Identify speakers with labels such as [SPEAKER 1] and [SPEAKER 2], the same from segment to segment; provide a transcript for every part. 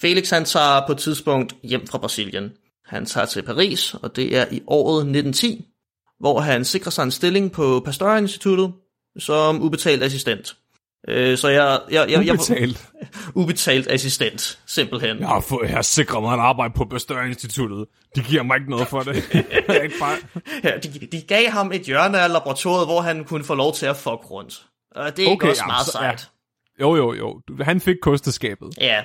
[SPEAKER 1] Felix han tager på et tidspunkt hjem fra Brasilien. Han tager til Paris, og det er i året 1910, hvor han sikrer sig en stilling på Pasteur-instituttet som ubetalt assistent. Øh, så jeg... jeg, jeg
[SPEAKER 2] ubetalt?
[SPEAKER 1] Jeg, ubetalt assistent, simpelthen.
[SPEAKER 2] Jeg har, fået, jeg har sikret mig et arbejde på Pasteur-instituttet. De giver mig ikke noget for det. ikke bare...
[SPEAKER 1] ja, de, de gav ham et hjørne af laboratoriet, hvor han kunne få lov til at fuck rundt. Og det er okay, også meget sejt.
[SPEAKER 2] Ja. Jo, jo, jo. Han fik kosteskabet.
[SPEAKER 1] Ja.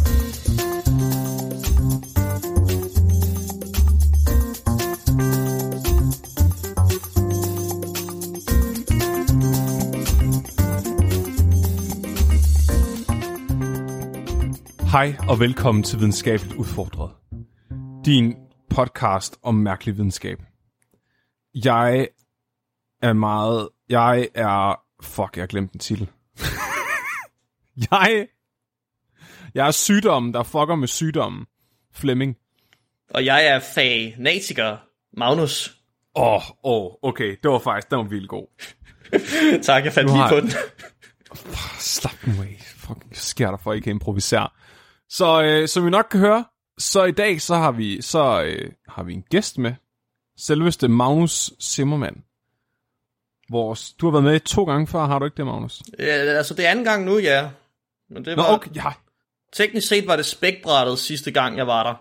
[SPEAKER 2] Hej og velkommen til Videnskabeligt Udfordret. Din podcast om mærkelig videnskab. Jeg er meget... Jeg er... Fuck, jeg har glemt den titel. jeg... Jeg er sygdommen, der fucker med sygdommen. Flemming.
[SPEAKER 1] Og jeg er fanatiker. Magnus.
[SPEAKER 2] Åh, oh, oh, okay. Det var faktisk... Den var vildt god.
[SPEAKER 1] tak, jeg fandt lige på den.
[SPEAKER 2] Slap nu af. Fucking sker der for, at I kan improvisere. Så øh, som I nok kan høre, så i dag så har vi så øh, har vi en gæst med. Selveste Magnus Zimmermann. Vores, du har været med to gange før, har du ikke det, Magnus?
[SPEAKER 1] Ja, altså det er anden gang nu, ja. Men det
[SPEAKER 2] Nå,
[SPEAKER 1] var,
[SPEAKER 2] okay, ja.
[SPEAKER 1] Teknisk set var det spækbrættet sidste gang, jeg var der.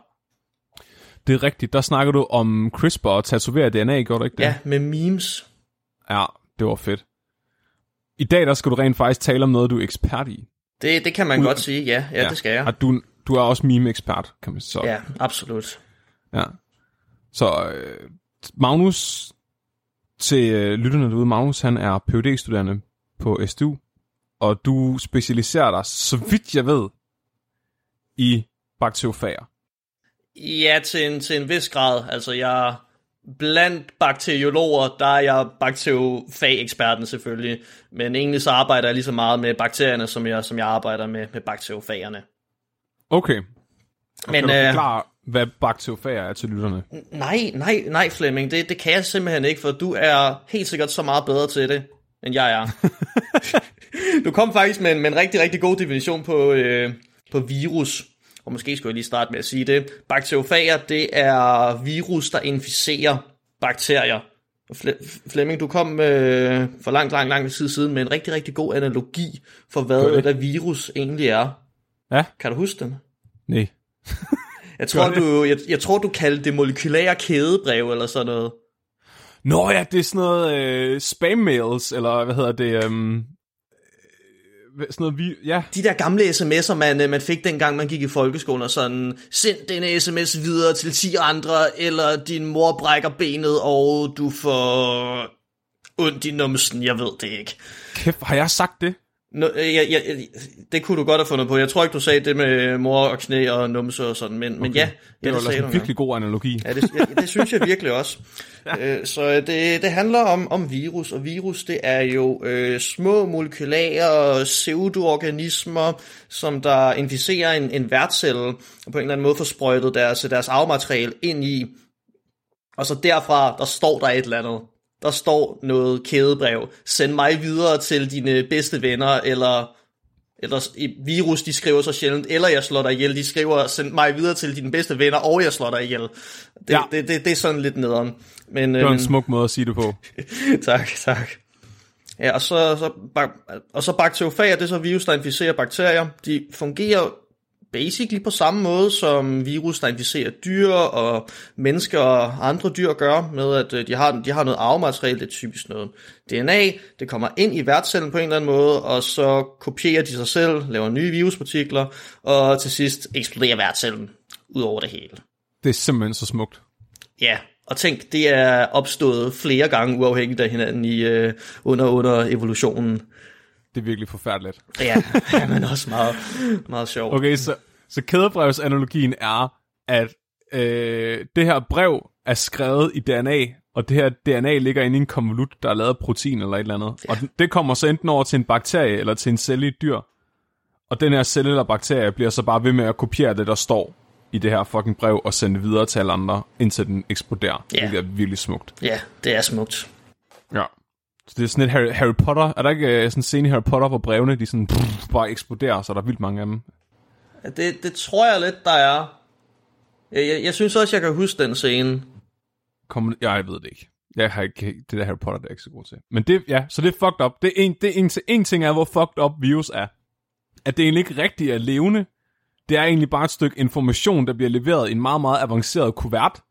[SPEAKER 2] Det er rigtigt. Der snakker du om CRISPR og tatovere DNA, gjorde du ikke det?
[SPEAKER 1] Ja, med memes.
[SPEAKER 2] Ja, det var fedt. I dag der skal du rent faktisk tale om noget, du er ekspert i.
[SPEAKER 1] Det, det kan man Ud... godt sige, ja. Ja, ja. det skal jeg.
[SPEAKER 2] Og du, du er også meme-ekspert, kan man så.
[SPEAKER 1] Ja, absolut.
[SPEAKER 2] Ja. Så øh, Magnus, til øh, lytterne derude, Magnus han er phd studerende på SDU, og du specialiserer dig, så vidt jeg ved, i bakteriofager.
[SPEAKER 1] Ja, til en, til en vis grad. Altså, jeg blandt bakteriologer, der er jeg bakteriofag-eksperten selvfølgelig, men egentlig så arbejder jeg lige så meget med bakterierne, som jeg, som jeg arbejder med, med bakteriofagerne.
[SPEAKER 2] Okay. Og men, kan du forklare, øh, hvad bakteriofager er til lytterne?
[SPEAKER 1] Nej, nej, nej Flemming, det, det kan jeg simpelthen ikke, for du er helt sikkert så meget bedre til det, end jeg er. du kom faktisk med en, med en rigtig, rigtig god definition på, øh, på virus, og måske skulle jeg lige starte med at sige det. Bakteriofager, det er virus, der inficerer bakterier. Flemming, du kom øh, for langt, langt, lang tid siden med en rigtig, rigtig god analogi for, hvad der virus egentlig er.
[SPEAKER 2] Ja.
[SPEAKER 1] Kan du huske den?
[SPEAKER 2] Nej.
[SPEAKER 1] jeg, tror, du, jeg, jeg tror, du kaldte det molekylære kædebrev eller sådan noget.
[SPEAKER 2] Nå ja, det er sådan noget øh, spam mails, eller hvad hedder det, øhm, sådan noget, vi, ja.
[SPEAKER 1] De der gamle sms'er, man, øh, man fik dengang, man gik i folkeskolen, og sådan, send denne sms videre til 10 andre, eller din mor brækker benet, og du får ondt i numsen, jeg ved det ikke.
[SPEAKER 2] Kæft, har jeg sagt det?
[SPEAKER 1] No, øh, ja, ja, det kunne du godt have fundet på. Jeg tror ikke, du sagde det med mor og knæ og numse og sådan, men, okay. men ja.
[SPEAKER 2] Det ja, var det en virkelig god analogi.
[SPEAKER 1] Ja, det, ja, det synes jeg virkelig også. ja. øh, så det, det handler om, om virus, og virus det er jo øh, små molekylære pseudoorganismer, som der inficerer en, en værtscelle, og på en eller anden måde får sprøjtet deres, deres arvemateriale ind i, og så derfra, der står der et eller andet der står noget kædebrev. Send mig videre til dine bedste venner, eller, eller virus, de skriver så sjældent, eller jeg slår dig ihjel. De skriver, send mig videre til dine bedste venner, og jeg slår dig ihjel. Det, ja. det, det, det er sådan lidt nederen. Men,
[SPEAKER 2] det var en øh, smuk måde at sige det på.
[SPEAKER 1] tak, tak. Ja, og så, så, og så bakteriofager, det er så virus, der inficerer bakterier. De fungerer basically på samme måde som virus, der inficerer dyr og mennesker og andre dyr gør, med at øh, de har, de har noget arvemateriale, det er typisk noget DNA, det kommer ind i værtscellen på en eller anden måde, og så kopierer de sig selv, laver nye viruspartikler, og til sidst eksploderer værtscellen ud over det hele.
[SPEAKER 2] Det er simpelthen så smukt.
[SPEAKER 1] Ja, og tænk, det er opstået flere gange uafhængigt af hinanden i, øh, under, under evolutionen.
[SPEAKER 2] Det er virkelig forfærdeligt.
[SPEAKER 1] ja, men også meget, meget sjovt.
[SPEAKER 2] Okay, så, så kædebrevsanalogien er, at øh, det her brev er skrevet i DNA, og det her DNA ligger inde i en konvolut, der er lavet af protein eller et eller andet. Ja. Og det kommer så enten over til en bakterie eller til en celle i et dyr. Og den her celle eller bakterie bliver så bare ved med at kopiere det, der står i det her fucking brev, og sende det videre til alle andre, indtil den eksploderer.
[SPEAKER 1] Ja.
[SPEAKER 2] Det er virkelig smukt.
[SPEAKER 1] Ja, det er smukt.
[SPEAKER 2] Ja. Så det er sådan et Harry, Harry Potter. Er der ikke uh, sådan en scene i Harry Potter, hvor brevene de sådan pff, bare eksploderer, så der er vildt mange af dem?
[SPEAKER 1] Det, det tror jeg lidt, der er. Jeg, jeg, jeg synes også, jeg kan huske den scene.
[SPEAKER 2] Kom, ja, jeg ved det ikke. Jeg har ikke, det der Harry Potter, det er ikke så god til. Men det, ja, så det er fucked up. Det er en, det er en, en ting er, hvor fucked up virus er. At det egentlig ikke rigtigt er levende. Det er egentlig bare et stykke information, der bliver leveret i en meget, meget avanceret kuvert.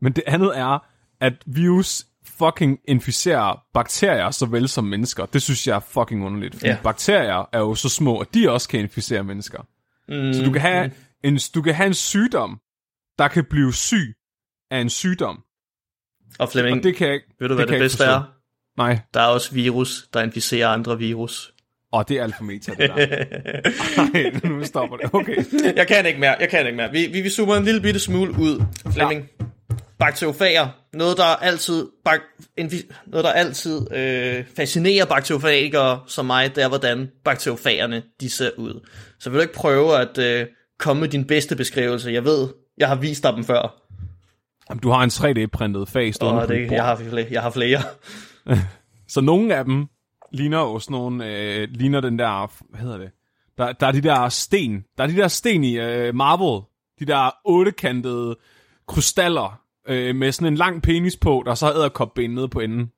[SPEAKER 2] Men det andet er, at virus fucking inficerer bakterier såvel som mennesker. Det synes jeg er fucking underligt. Fordi
[SPEAKER 1] Ja.
[SPEAKER 2] bakterier er jo så små, at de også kan inficere mennesker. Mm, så du kan, have en, du kan have en sygdom, der kan blive syg af en sygdom.
[SPEAKER 1] Og Flemming,
[SPEAKER 2] Og det kan jeg
[SPEAKER 1] ved du, hvad det,
[SPEAKER 2] ikke
[SPEAKER 1] bedste er?
[SPEAKER 2] Nej,
[SPEAKER 1] Der er også virus, der inficerer andre virus.
[SPEAKER 2] og det er alt for meta, det der. Nej, nu stopper det. Okay.
[SPEAKER 1] Jeg kan ikke mere, jeg kan ikke mere. Vi, vi, vi zoomer en lille bitte smule ud. Flemming. Bakteriofager. Noget, der altid, bak, infi- noget, der altid øh, fascinerer bakteriofagere som mig, det er, hvordan bakteriofagerne de ser ud. Så vil du ikke prøve at øh, komme med din bedste beskrivelse? Jeg ved, jeg har vist dig dem før.
[SPEAKER 2] Jamen, du har en 3D-printet fag stående på dit
[SPEAKER 1] det,
[SPEAKER 2] bord.
[SPEAKER 1] jeg, har flere, jeg har flere.
[SPEAKER 2] Så nogle af dem ligner jo sådan nogle, øh, ligner den der, hvad hedder det? Der, der er de der sten, der er de der sten i øh, marble, de der ottekantede krystaller, øh, med sådan en lang penis på, der så har æderkopben nede på enden.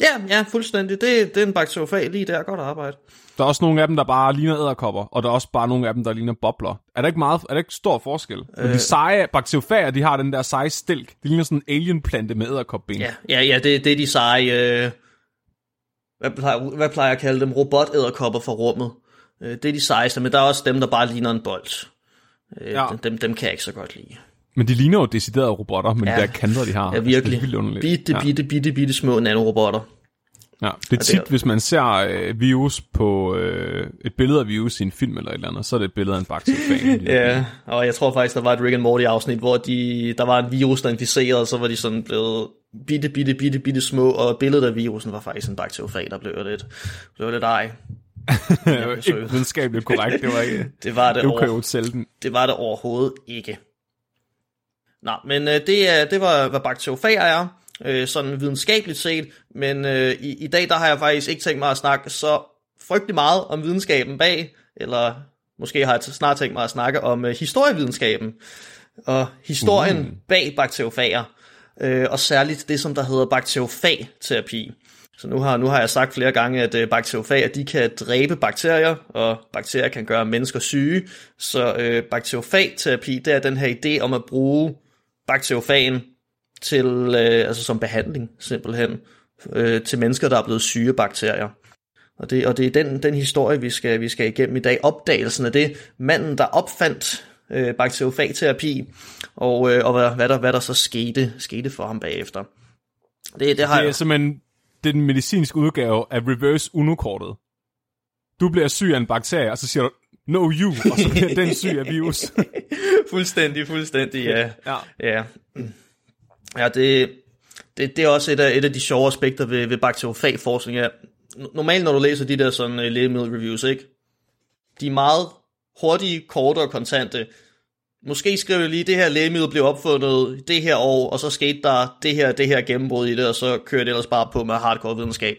[SPEAKER 1] Ja, ja, fuldstændig. Det, det er en bakteriofag lige der. Godt arbejde.
[SPEAKER 2] Der er også nogle af dem, der bare ligner æderkopper, og der er også bare nogle af dem, der ligner bobler. Er der ikke meget, er der ikke stor forskel? Øh... De seje bakteriofager, de har den der seje stilk. De ligner sådan en alienplante med æderkopben.
[SPEAKER 1] Ja, ja, ja det, det er de seje... Øh, hvad, plejer, hvad plejer jeg at kalde dem? Robot-æderkopper fra rummet. Øh, det er de sejeste, men der er også dem, der bare ligner en bold. Øh,
[SPEAKER 2] ja.
[SPEAKER 1] dem, dem kan jeg ikke så godt lide.
[SPEAKER 2] Men de ligner jo deciderede robotter, med ja. De der kanter, de har.
[SPEAKER 1] Ja, virkelig.
[SPEAKER 2] Altså, det er underligt.
[SPEAKER 1] Bitte,
[SPEAKER 2] ja.
[SPEAKER 1] bitte, bitte, bitte små nanorobotter.
[SPEAKER 2] Ja, det er
[SPEAKER 1] det
[SPEAKER 2] tit,
[SPEAKER 1] er-
[SPEAKER 2] hvis man ser øh, virus på øh, et billede af virus i en film eller et eller andet, så er det et billede af en bakteriefag.
[SPEAKER 1] Ja, og jeg tror faktisk, der var et Rick and Morty afsnit, hvor de, der var en virus, der inficerede, og så var de sådan blevet bitte, bitte, bitte, bitte små, og billedet af virusen var faktisk en bakteriofag, der blev lidt, blev lidt ej.
[SPEAKER 2] det var ikke videnskabeligt korrekt. Det var ikke
[SPEAKER 1] Det var det, over, det, var det overhovedet ikke. Nå, men øh, det, er, det var, hvad bakteriofager er, øh, sådan videnskabeligt set, men øh, i, i dag der har jeg faktisk ikke tænkt mig at snakke så frygtelig meget om videnskaben bag, eller måske har jeg snart tænkt mig at snakke om øh, historievidenskaben, og historien mm. bag bakteriofager, øh, og særligt det, som der hedder bakteriofagterapi. Så nu har, nu har jeg sagt flere gange, at øh, bakteriofager de kan dræbe bakterier, og bakterier kan gøre mennesker syge. Så øh, bakteriofagterapi, det er den her idé om at bruge bakteriofagen til, øh, altså som behandling simpelthen, øh, til mennesker, der er blevet syge bakterier. Og det, og det er den, den historie, vi skal, vi skal igennem i dag. Opdagelsen af det. Manden, der opfandt øh, bakteriofagterapi, og, øh, og hvad, hvad, der, hvad der så skete, skete for ham bagefter. Det, det har
[SPEAKER 2] Det er
[SPEAKER 1] jeg,
[SPEAKER 2] simpelthen den medicinske udgave af reverse uno-kortet. Du bliver syg af en bakterie, og så siger du, no you, og så bliver den syg af virus.
[SPEAKER 1] fuldstændig, fuldstændig, ja.
[SPEAKER 2] ja.
[SPEAKER 1] Ja, ja det, det, det er også et af, et af de sjove aspekter ved, ved bakteriofagforskning. Ja. Normalt, når du læser de der sådan uh, lægemiddelreviews, ikke? de er meget hurtige, korte og kontante. Måske skriver jeg lige, det her lægemiddel blev opfundet det her år, og så skete der det her, det her gennembrud i det, og så kører det ellers bare på med hardcore videnskab.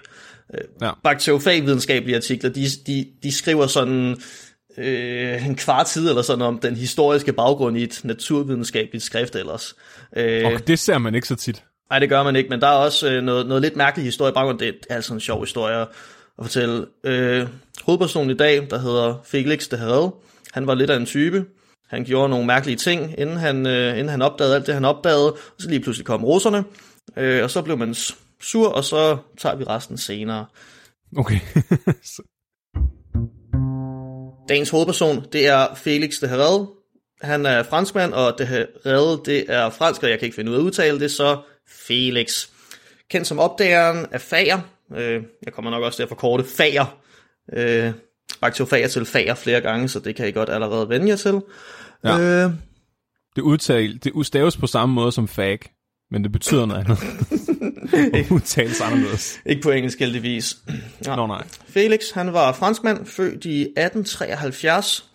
[SPEAKER 2] Ja.
[SPEAKER 1] Bakteriofagvidenskabelige artikler, de, de, de skriver sådan øh, en kvart side eller sådan om den historiske baggrund i et naturvidenskabeligt skrift ellers. Øh,
[SPEAKER 2] Og det ser man ikke så tit.
[SPEAKER 1] Nej, det gør man ikke, men der er også øh, noget, noget lidt mærkelig historie i baggrunden. Det er altså en sjov historie at fortælle. Øh, hovedpersonen i dag, der hedder Felix de Herred, han var lidt af en type. Han gjorde nogle mærkelige ting, inden han, øh, inden han opdagede alt det, han opdagede. Og så lige pludselig kom russerne, øh, og så blev man sur, og så tager vi resten senere.
[SPEAKER 2] Okay.
[SPEAKER 1] Dagens hovedperson, det er Felix de Herred. Han er franskmand, og de Herred, det er fransk, og jeg kan ikke finde ud af at udtale det, så Felix. Kendt som opdageren af fager. Øh, jeg kommer nok også til at forkorte fager. Øh, bakteriofager til fager flere gange, så det kan I godt allerede vende jer til.
[SPEAKER 2] Ja.
[SPEAKER 1] Øh,
[SPEAKER 2] det udtal, det udstaves på samme måde som fag, men det betyder noget andet. og udtales anderledes.
[SPEAKER 1] Ikke på engelsk heldigvis.
[SPEAKER 2] Nå, no, nej.
[SPEAKER 1] Felix, han var franskmand, født i 1873,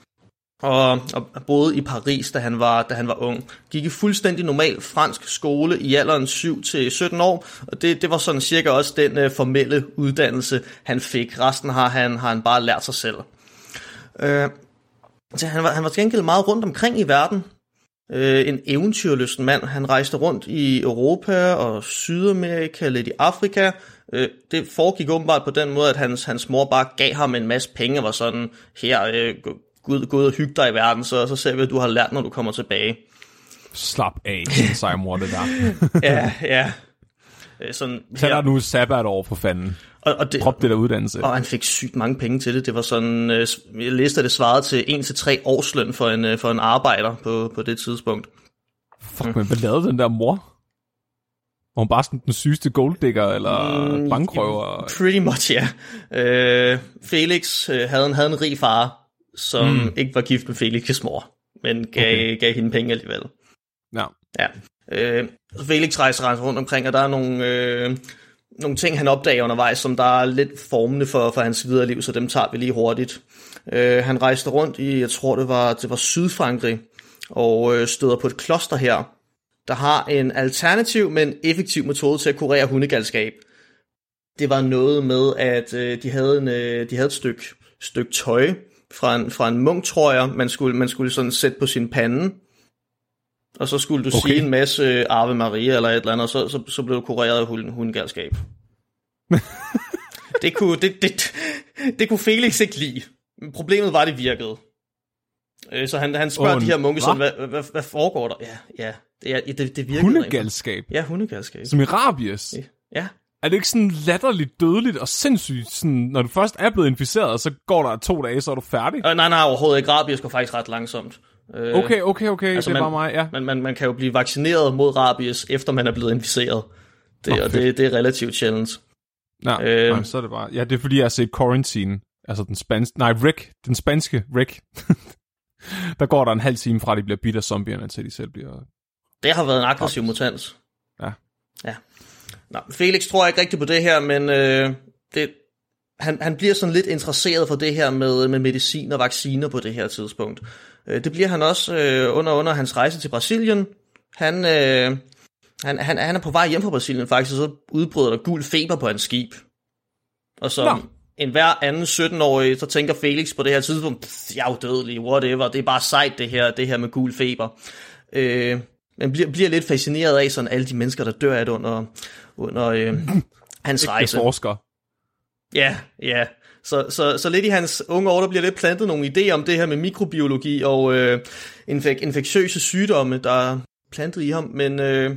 [SPEAKER 1] og, og boede i Paris, da han var, da han var ung. Gik i fuldstændig normal fransk skole i alderen 7-17 år, og det, det var sådan cirka også den uh, formelle uddannelse, han fik. Resten har han, har han bare lært sig selv. Uh, så han var, han var til gengæld meget rundt omkring i verden. Uh, en eventyrlysten mand. Han rejste rundt i Europa og Sydamerika, lidt i Afrika. Uh, det foregik åbenbart på den måde, at hans, hans mor bare gav ham en masse penge og var sådan, her, uh, gå gå ud og hygge dig i verden, så, så ser vi, hvad du har lært, når du kommer tilbage.
[SPEAKER 2] Slap af, sej mor, det der.
[SPEAKER 1] ja, ja. Sådan,
[SPEAKER 2] Tag dig nu sabbat over for fanden.
[SPEAKER 1] Og, og det,
[SPEAKER 2] Prop det der uddannelse.
[SPEAKER 1] Og han fik sygt mange penge til det. Det var sådan, jeg læste, at det svarede til 1-3 årsløn for en, for en arbejder på, på det tidspunkt.
[SPEAKER 2] Fuck, men hvad lavede den der mor? Var hun bare sådan den sygeste golddigger, eller mm, bankrøver?
[SPEAKER 1] Pretty much, ja. Øh, Felix øh, havde, en, havde en rig far, som mm. ikke var gift med Felix' mor, men gav, okay. gav hende penge alligevel.
[SPEAKER 2] Ja.
[SPEAKER 1] Ja. Øh, Felix rejser rundt omkring, og der er nogle, øh, nogle ting, han opdager undervejs, som der er lidt formende for, for hans videre liv, så dem tager vi lige hurtigt. Øh, han rejste rundt i, jeg tror det var, det var Sydfrankrig, og øh, støder på et kloster her, der har en alternativ, men effektiv metode til at kurere hundegalskab. Det var noget med, at øh, de, havde en, øh, de havde et stykke, stykke tøj, fra en, fra en munk, tror jeg, man skulle, man skulle sådan sætte på sin pande, og så skulle du okay. sige en masse Ave Maria eller et eller andet, og så, så, så blev du kureret af hunden, hundegalskab. det, kunne, det, det, det kunne Felix ikke lide. Problemet var, at det virkede. Så han, han spørger oh, de her munke sådan, hvad, hvad, hvad, foregår der? Ja, ja, det, det, det virkede.
[SPEAKER 2] Hundegalskab?
[SPEAKER 1] Ja, hundegalskab.
[SPEAKER 2] Som i rabies?
[SPEAKER 1] Ja.
[SPEAKER 2] Er det ikke sådan latterligt dødeligt og sindssygt, sådan, når du først er blevet inficeret, så går der to dage, så er du færdig?
[SPEAKER 1] Øh, nej, nej, overhovedet ikke. Rabies går faktisk ret langsomt.
[SPEAKER 2] Øh, okay, okay, okay, altså det er bare mig, ja.
[SPEAKER 1] Man, man, man kan jo blive vaccineret mod rabies, efter man er blevet inficeret. Det, oh, og det, det er relativt sjældent.
[SPEAKER 2] Ja, øh, nej, så er det bare... Ja, det er fordi, jeg har set Quarantine. Altså den spanske... Nej, Rick. Den spanske Rick. der går der en halv time fra, de bliver bidt af zombierne, til de selv bliver...
[SPEAKER 1] Det har været en aggressiv mutant.
[SPEAKER 2] Ja.
[SPEAKER 1] Ja. Nå, Felix tror ikke rigtigt på det her, men øh, det, han, han bliver sådan lidt interesseret for det her med, med medicin og vacciner på det her tidspunkt. Øh, det bliver han også øh, under, under hans rejse til Brasilien. Han, øh, han, han, han er på vej hjem fra Brasilien faktisk, og så udbryder der gul feber på hans skib. Og så Nå. en hver anden 17-årig, så tænker Felix på det her tidspunkt, jeg er udødelig, whatever, det er bare sejt det her, det her med gul feber. Øh, man bliver, bliver lidt fascineret af sådan alle de mennesker, der dør af det under, under øh, hans rejse.
[SPEAKER 2] forsker.
[SPEAKER 1] Ja, ja. Så, så, så lidt i hans unge år, der bliver lidt plantet nogle idéer om det her med mikrobiologi og øh, infek- infektiøse sygdomme, der er plantet i ham, men øh,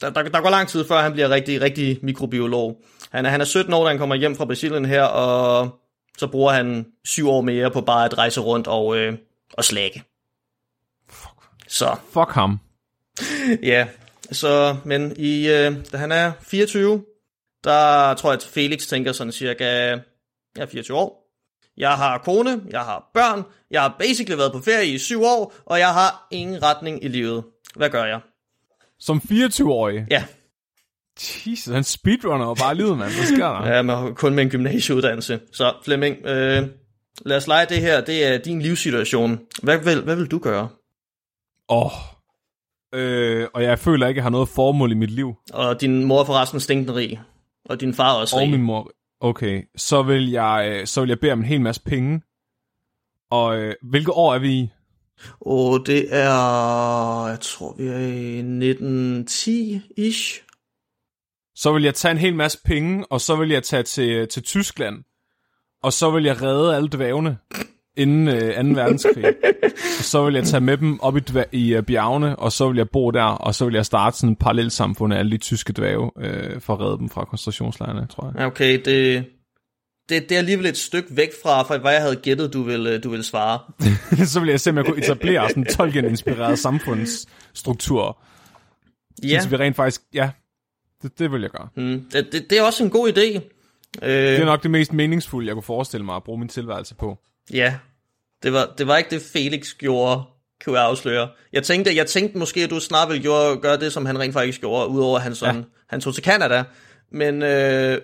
[SPEAKER 1] der, der, der går lang tid før han bliver rigtig, rigtig mikrobiolog. Han er, han er 17 år, da han kommer hjem fra Brasilien her, og så bruger han syv år mere på bare at rejse rundt og, øh, og slække.
[SPEAKER 2] Fuck.
[SPEAKER 1] Så.
[SPEAKER 2] Fuck ham.
[SPEAKER 1] ja, så, men i, øh, da han er 24, der tror jeg, at Felix tænker sådan cirka, jeg er 24 år, jeg har kone, jeg har børn, jeg har basically været på ferie i syv år, og jeg har ingen retning i livet. Hvad gør jeg?
[SPEAKER 2] Som 24-årig?
[SPEAKER 1] Ja.
[SPEAKER 2] Jesus, han speedrunner og bare livet, mand. Hvad sker der?
[SPEAKER 1] Ja, men kun med en gymnasieuddannelse. Så Flemming, øh, lad os lege det her. Det er din livssituation. Hvad vil, hvad vil du gøre?
[SPEAKER 2] Åh, oh, Øh, og jeg føler ikke, at jeg har noget formål i mit liv.
[SPEAKER 1] Og din mor er forresten stinkende rig. Og din far er også rig.
[SPEAKER 2] Og min mor. Okay, så vil jeg, øh, så vil jeg bede om en hel masse penge. Og øh, hvilket år er vi i?
[SPEAKER 1] Og det er, jeg tror vi er i 1910-ish.
[SPEAKER 2] Så vil jeg tage en hel masse penge, og så vil jeg tage til, til Tyskland. Og så vil jeg redde alle dvævne inden øh, 2. verdenskrig. så vil jeg tage med dem op i, i uh, bjergene, og så vil jeg bo der, og så vil jeg starte sådan et parallelt samfund af alle de tyske dvæve, øh, for at redde dem fra koncentrationslejrene, tror jeg.
[SPEAKER 1] Okay, det, det, det er alligevel et stykke væk fra, fra hvad jeg havde gættet, du ville, du ville svare.
[SPEAKER 2] så vil jeg se, om jeg kunne etablere sådan en Tolkien-inspireret samfundsstruktur. Ja. Så vi rent faktisk, ja, det, det vil jeg gøre.
[SPEAKER 1] Mm, det, det, det er også en god idé.
[SPEAKER 2] Øh, det er nok det mest meningsfulde, jeg kunne forestille mig at bruge min tilværelse på.
[SPEAKER 1] Ja, det var, det var ikke det, Felix gjorde kunne jeg afsløre. Jeg tænkte, jeg tænkte måske, at du snart ville gøre, gøre det, som han rent faktisk gjorde, udover at han, sådan, ja. han tog til Canada. Men øh,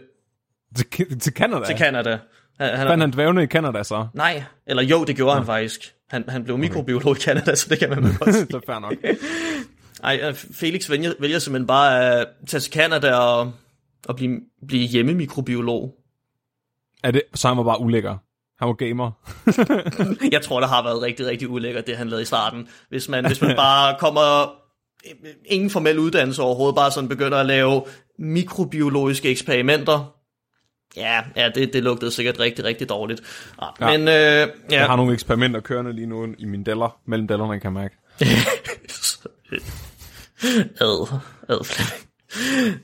[SPEAKER 2] Til, til Canada?
[SPEAKER 1] til Canada. Han, han,
[SPEAKER 2] Fandt han dvævne i Canada så?
[SPEAKER 1] nej, eller jo, det gjorde ja. han faktisk. Han, han blev mikrobiolog i Canada, så det kan man godt sige.
[SPEAKER 2] så fair nok.
[SPEAKER 1] Ej, øh, Felix vælger, vælger simpelthen bare at tage til Canada og, og blive, blive hjemmemikrobiolog.
[SPEAKER 2] Er det, så han var bare ulækker. Han var gamer.
[SPEAKER 1] Jeg tror, der har været rigtig, rigtig ulækkert, det han lavede i starten. Hvis man, hvis man bare kommer ingen formel uddannelse overhovedet, bare sådan begynder at lave mikrobiologiske eksperimenter. Ja, ja det, det lugtede sikkert rigtig, rigtig dårligt. Ja,
[SPEAKER 2] Ja.
[SPEAKER 1] Men øh,
[SPEAKER 2] Jeg
[SPEAKER 1] ja,
[SPEAKER 2] har nogle eksperimenter kørende lige nu i mine deller. Mellem dellerne kan jeg mærke.
[SPEAKER 1] ad, ad.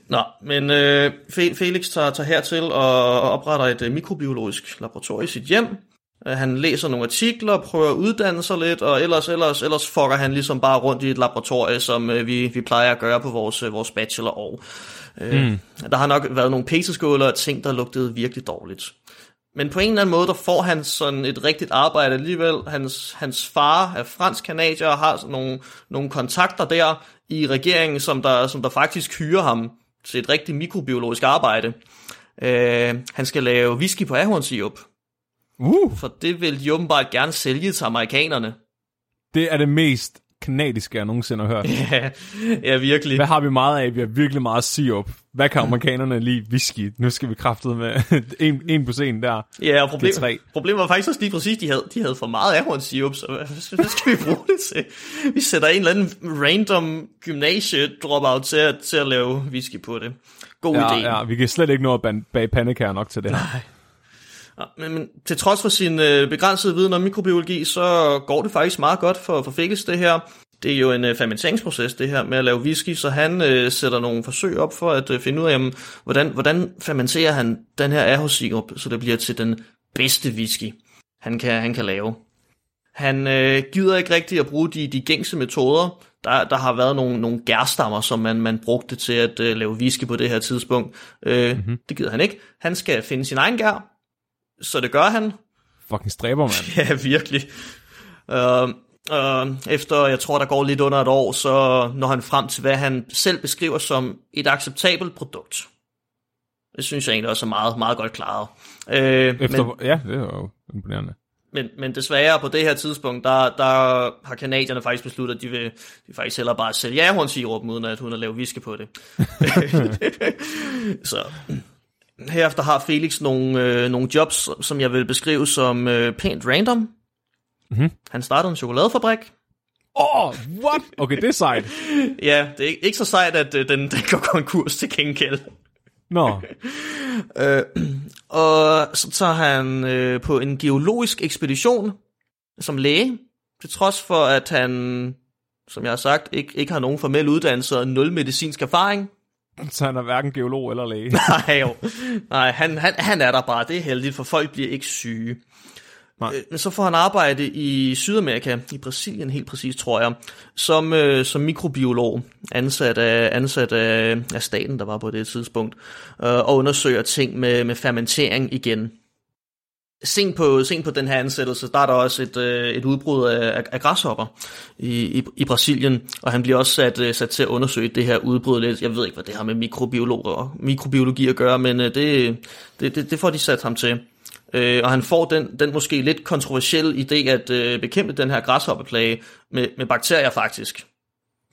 [SPEAKER 1] Nå, men øh, Fe- Felix tager, tager hertil og opretter et øh, mikrobiologisk laboratorium i sit hjem. Øh, Han læser nogle artikler, prøver at uddanne sig lidt, og ellers, ellers, ellers fucker han ligesom bare rundt i et laboratorium, som øh, vi, vi plejer at gøre på vores, øh, vores bachelorår. Øh, mm. Der har nok været nogle pæseskåler og ting, der lugtede virkelig dårligt. Men på en eller anden måde, der får han sådan et rigtigt arbejde alligevel. Hans, hans far er fransk kanadier og har nogle, nogle kontakter der i regeringen, som der, som der faktisk hyrer ham til et rigtigt mikrobiologisk arbejde. Øh, han skal lave whisky på ahornsirup,
[SPEAKER 2] Uh,
[SPEAKER 1] for det vil de åbenbart gerne sælge til amerikanerne.
[SPEAKER 2] det er det mest kanadiske, jeg nogensinde har hørt.
[SPEAKER 1] Ja, ja virkelig.
[SPEAKER 2] Hvad har vi meget af? Vi har virkelig meget sirup. Hvad kan amerikanerne lide? Whisky. Nu skal vi kraftet med en, en på scenen der.
[SPEAKER 1] Ja, og problem,
[SPEAKER 2] G3.
[SPEAKER 1] problemet var faktisk også lige præcis, de havde, de havde for meget ahornsirup, så hvad, hvad skal vi bruge det til? Vi sætter en eller anden random gymnasie dropout til, at- til at lave whisky på det. God
[SPEAKER 2] Ja,
[SPEAKER 1] idé.
[SPEAKER 2] ja, vi kan slet ikke nå at bage pandekager nok til det her.
[SPEAKER 1] Ja, Men, men til trods for sin øh, begrænsede viden om mikrobiologi, så går det faktisk meget godt for, for Felix det her. Det er jo en øh, fermenteringsproces, det her med at lave whisky, så han øh, sætter nogle forsøg op for at øh, finde ud af, jamen, hvordan, hvordan fermenterer han den her ahornsirup, så det bliver til den bedste whisky, han kan, han kan lave. Han øh, gider ikke rigtig at bruge de, de gængse metoder. Der, der har været nogle, nogle gærstammer, som man, man brugte til at øh, lave whisky på det her tidspunkt. Øh, mm-hmm. Det gider han ikke. Han skal finde sin egen gær, så det gør han.
[SPEAKER 2] Fucking stræber, mand.
[SPEAKER 1] Ja, virkelig. Uh, uh, efter, jeg tror, der går lidt under et år, så når han frem til, hvad han selv beskriver som et acceptabelt produkt. Det synes jeg egentlig også er meget, meget godt klaret. Uh,
[SPEAKER 2] Efter,
[SPEAKER 1] men,
[SPEAKER 2] ja, det er jo imponerende.
[SPEAKER 1] men, men desværre på det her tidspunkt, der, der har kanadierne faktisk besluttet, at de vil, de faktisk hellere bare sælge ahornsirup, uden at hun har lavet whisky på det. så herefter har Felix nogle, øh, nogle jobs, som jeg vil beskrive som øh, pænt random. Mm-hmm. Han startede en chokoladefabrik.
[SPEAKER 2] Åh, oh, what? Okay, det er sejt.
[SPEAKER 1] Ja, det er ikke, så sejt, at øh, den, den går konkurs til gengæld.
[SPEAKER 2] Nå,
[SPEAKER 1] Øh, og så tager han øh, på en geologisk ekspedition som læge, til trods for, at han, som jeg har sagt, ikke, ikke har nogen formel uddannelse og nul medicinsk erfaring.
[SPEAKER 2] Så han er hverken geolog eller læge.
[SPEAKER 1] Nej, jo. Nej han, han, han er der bare. Det er heldigt, for folk bliver ikke syge.
[SPEAKER 2] Nej.
[SPEAKER 1] Øh, Men så får han arbejde i Sydamerika, i Brasilien helt præcis, tror jeg, som, øh, som mikrobiolog, ansat af, ansat af, af staten, der var på det tidspunkt, øh, og undersøger ting med, med fermentering igen. Sent på, sent på den her ansættelse, der er der også et, øh, et udbrud af, af, græshopper i, i, i Brasilien, og han bliver også sat, øh, sat til at undersøge det her udbrud lidt. Jeg ved ikke, hvad det har med mikrobiologer, mikrobiologi at gøre, men øh, det, det, det, det får de sat ham til. Øh, og han får den, den måske lidt kontroversielle idé at øh, bekæmpe den her græshoppeplage med, med bakterier faktisk.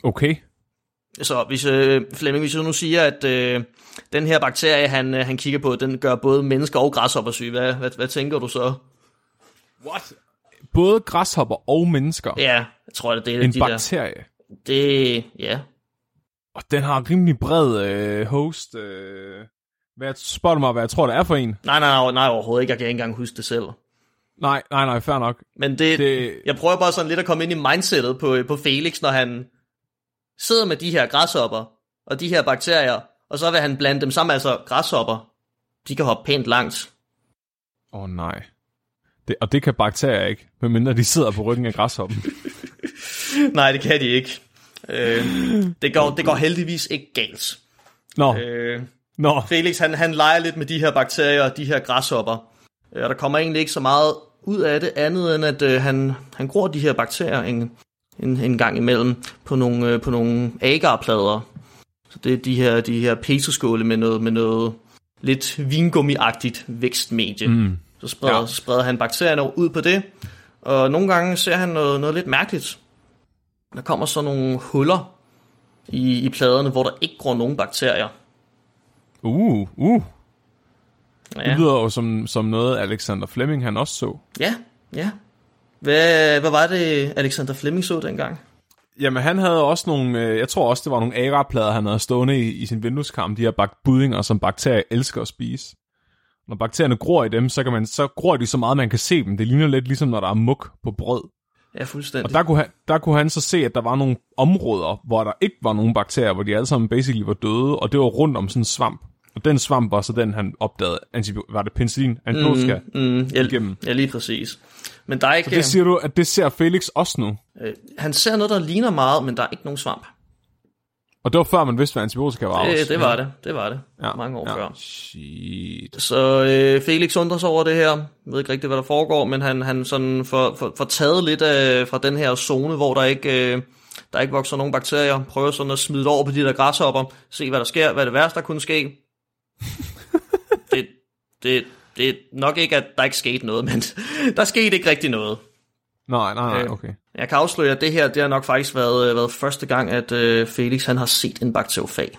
[SPEAKER 2] Okay.
[SPEAKER 1] Så hvis øh, Flemming, hvis du nu siger, at øh, den her bakterie, han, øh, han kigger på, den gør både mennesker og græshopper syge, hvad, hvad, hvad tænker du så?
[SPEAKER 2] What? Både græshopper og mennesker.
[SPEAKER 1] Ja, jeg tror, det er
[SPEAKER 2] en
[SPEAKER 1] de der.
[SPEAKER 2] bakterie.
[SPEAKER 1] Det, ja.
[SPEAKER 2] Og den har rimelig bred øh, host. Øh, hvad jeg spørger mig, hvad jeg tror, det er for en?
[SPEAKER 1] Nej, nej, nej, overhovedet ikke. Jeg kan ikke engang huske det selv.
[SPEAKER 2] Nej, nej, nej, fair nok.
[SPEAKER 1] Men det, det...
[SPEAKER 2] Det,
[SPEAKER 1] jeg prøver bare sådan lidt at komme ind i mindsetet på, på Felix, når han sidder med de her græshopper og de her bakterier, og så vil han blande dem sammen, altså græshopper. De kan hoppe pænt langt.
[SPEAKER 2] åh oh, nej. Det, og det kan bakterier ikke, medmindre de sidder på ryggen af græshoppen.
[SPEAKER 1] Nej, det kan de ikke. Øh, det, går, det går heldigvis ikke galt.
[SPEAKER 2] Nå,
[SPEAKER 1] Øh,
[SPEAKER 2] nå.
[SPEAKER 1] Felix, han, han leger lidt med de her bakterier og de her græshopper. Øh, Og der kommer egentlig ikke så meget ud af det, andet end at øh, han, han gror de her bakterier en, en, en gang imellem på nogle, øh, på nogle agarplader. Så det er de her, de her petroskåle med noget, med noget lidt vingummiagtigt vækstmedie. Mm. Så spreder, ja. så spreder han bakterierne ud på det, og nogle gange ser han noget, noget lidt mærkeligt. Der kommer så nogle huller i, i pladerne, hvor der ikke gror nogen bakterier.
[SPEAKER 2] Uh, uh. Ja. Det lyder jo som, som noget, Alexander Fleming han også så.
[SPEAKER 1] Ja, ja. Hvad, hvad var det, Alexander Fleming så dengang?
[SPEAKER 2] Jamen, han havde også nogle, øh, jeg tror også, det var nogle agar-plader, han havde stående i, i sin vindueskarm, de her bak- budinger, som bakterier elsker at spise. Når bakterierne gror i dem, så, kan man, så gror de så meget, man kan se dem. Det ligner lidt ligesom, når der er muk på brød.
[SPEAKER 1] Ja, fuldstændig.
[SPEAKER 2] Og der kunne, han, der kunne han så se, at der var nogle områder, hvor der ikke var nogen bakterier, hvor de alle sammen basically var døde, og det var rundt om sådan en svamp. Og den svamp var så den, han opdagede, var det penicillin, antibiotika,
[SPEAKER 1] mm, mm, ja, igennem. Ja, lige præcis. Men der er ikke...
[SPEAKER 2] Så det siger du, at det ser Felix også nu?
[SPEAKER 1] Øh, han ser noget, der ligner meget, men der er ikke nogen svamp.
[SPEAKER 2] Og det var før man vidste, hvad antibiotika var
[SPEAKER 1] det,
[SPEAKER 2] også.
[SPEAKER 1] Det var det, det var det. Ja. Mange år
[SPEAKER 2] ja.
[SPEAKER 1] før.
[SPEAKER 2] Shit.
[SPEAKER 1] Så øh, Felix undrer sig over det her. Jeg ved ikke rigtig, hvad der foregår, men han, han sådan får, for, for taget lidt af, fra den her zone, hvor der ikke, øh, der ikke vokser nogen bakterier. Prøver sådan at smide det over på de der græshopper. Se, hvad der sker. Hvad er det værste, der kunne ske? Det, det, er nok ikke, at der ikke skete noget, men der skete ikke rigtig noget.
[SPEAKER 2] Nej, nej, nej, øh, okay.
[SPEAKER 1] Jeg kan afsløre, at det her det har nok faktisk været, øh, været første gang, at øh, Felix han har set en bakteriofag.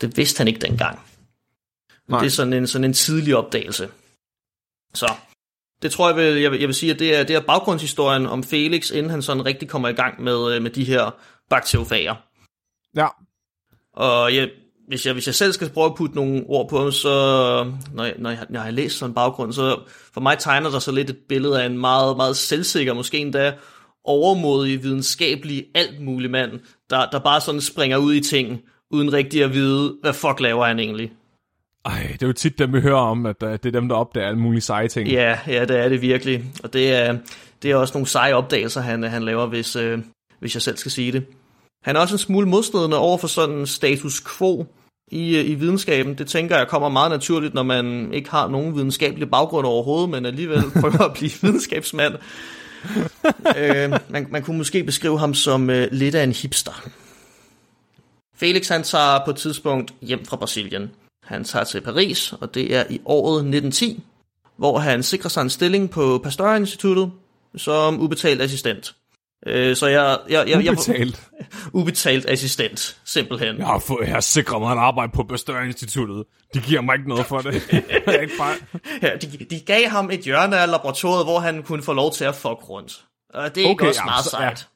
[SPEAKER 1] Det vidste han ikke dengang. Nej. Det er sådan en, sådan en tidlig opdagelse. Så det tror jeg, vil, jeg, vil, jeg vil sige, at det er, det er baggrundshistorien om Felix, inden han sådan rigtig kommer i gang med, med de her bakteriofager.
[SPEAKER 2] Ja.
[SPEAKER 1] Og jeg, hvis jeg, hvis jeg selv skal prøve at putte nogle ord på så når jeg, når jeg, når jeg har læst sådan en baggrund, så for mig tegner der så lidt et billede af en meget, meget selvsikker, måske endda overmodig, videnskabelig, alt mulig mand, der, der bare sådan springer ud i ting, uden rigtig at vide, hvad fuck laver han egentlig.
[SPEAKER 2] Ej, det er jo tit dem, vi hører om, at det er dem, der opdager alle mulige seje ting.
[SPEAKER 1] Ja, ja, det er det virkelig. Og det er, det er også nogle seje opdagelser, han, han laver, hvis, øh, hvis jeg selv skal sige det. Han er også en smule modstridende over for sådan status quo i, øh, i videnskaben. Det tænker jeg kommer meget naturligt, når man ikke har nogen videnskabelig baggrund overhovedet, men alligevel prøver at blive videnskabsmand. øh, man, man kunne måske beskrive ham som øh, lidt af en hipster. Felix han tager på et tidspunkt hjem fra Brasilien. Han tager til Paris, og det er i året 1910, hvor han sikrer sig en stilling på Pasteur-instituttet som ubetalt assistent. Øh, så jeg, jeg, jeg,
[SPEAKER 2] ubetalt?
[SPEAKER 1] Jeg, ubetalt assistent, simpelthen.
[SPEAKER 2] Jeg har, fået, jeg har sikret mig et arbejde på Pasteur-instituttet. De giver mig ikke noget for det. ikke bare...
[SPEAKER 1] ja, de, de gav ham et hjørne af laboratoriet, hvor han kunne få lov til at fuck rundt. Og det er okay, ikke også jamen, meget sejt.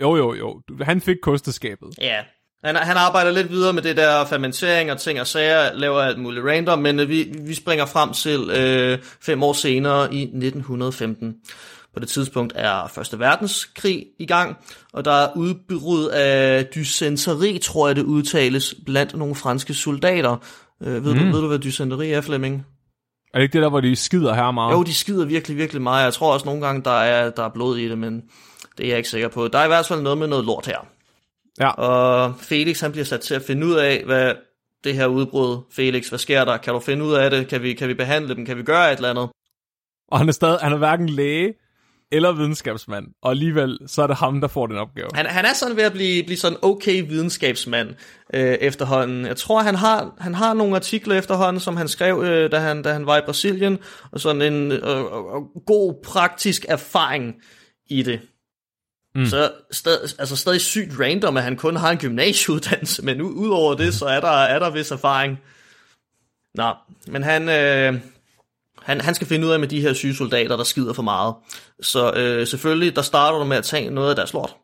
[SPEAKER 2] Ja. Jo, jo, jo. Han fik kosteskabet.
[SPEAKER 1] Ja. Han, han arbejder lidt videre med det der fermentering og ting og sager, laver alt muligt random, men øh, vi, vi springer frem til øh, fem år senere i 1915. På det tidspunkt er Første Verdenskrig i gang, og der er udbrud af dysenteri, tror jeg det udtales, blandt nogle franske soldater. Øh, ved, mm. du, ved du, hvad dysenteri er, Flemming?
[SPEAKER 2] Er det ikke det der, hvor de skider her meget?
[SPEAKER 1] Jo, de skider virkelig, virkelig meget. Jeg tror også nogle gange, der er, der er blod i det, men det er jeg ikke sikker på. Der er i hvert fald noget med noget lort her.
[SPEAKER 2] Ja.
[SPEAKER 1] Og Felix, han bliver sat til at finde ud af, hvad det her udbrud, Felix, hvad sker der? Kan du finde ud af det? Kan vi, kan vi behandle dem? Kan vi gøre et eller andet?
[SPEAKER 2] Og han er stadig, han er hverken læge, eller videnskabsmand, og alligevel så er det ham, der får den opgave.
[SPEAKER 1] Han, han er sådan ved at blive, blive sådan okay videnskabsmand øh, efterhånden. Jeg tror, han har, han har nogle artikler efterhånden, som han skrev, øh, da, han, da han var i Brasilien, og sådan en øh, øh, god praktisk erfaring i det. Mm. Så stad, altså stadig sygt random, at han kun har en gymnasieuddannelse, men udover det, så er der, er der vis erfaring. Nå, men han, øh, han, han skal finde ud af med de her syge soldater, der skider for meget. Så øh, selvfølgelig, der starter du med at tage noget af deres lort.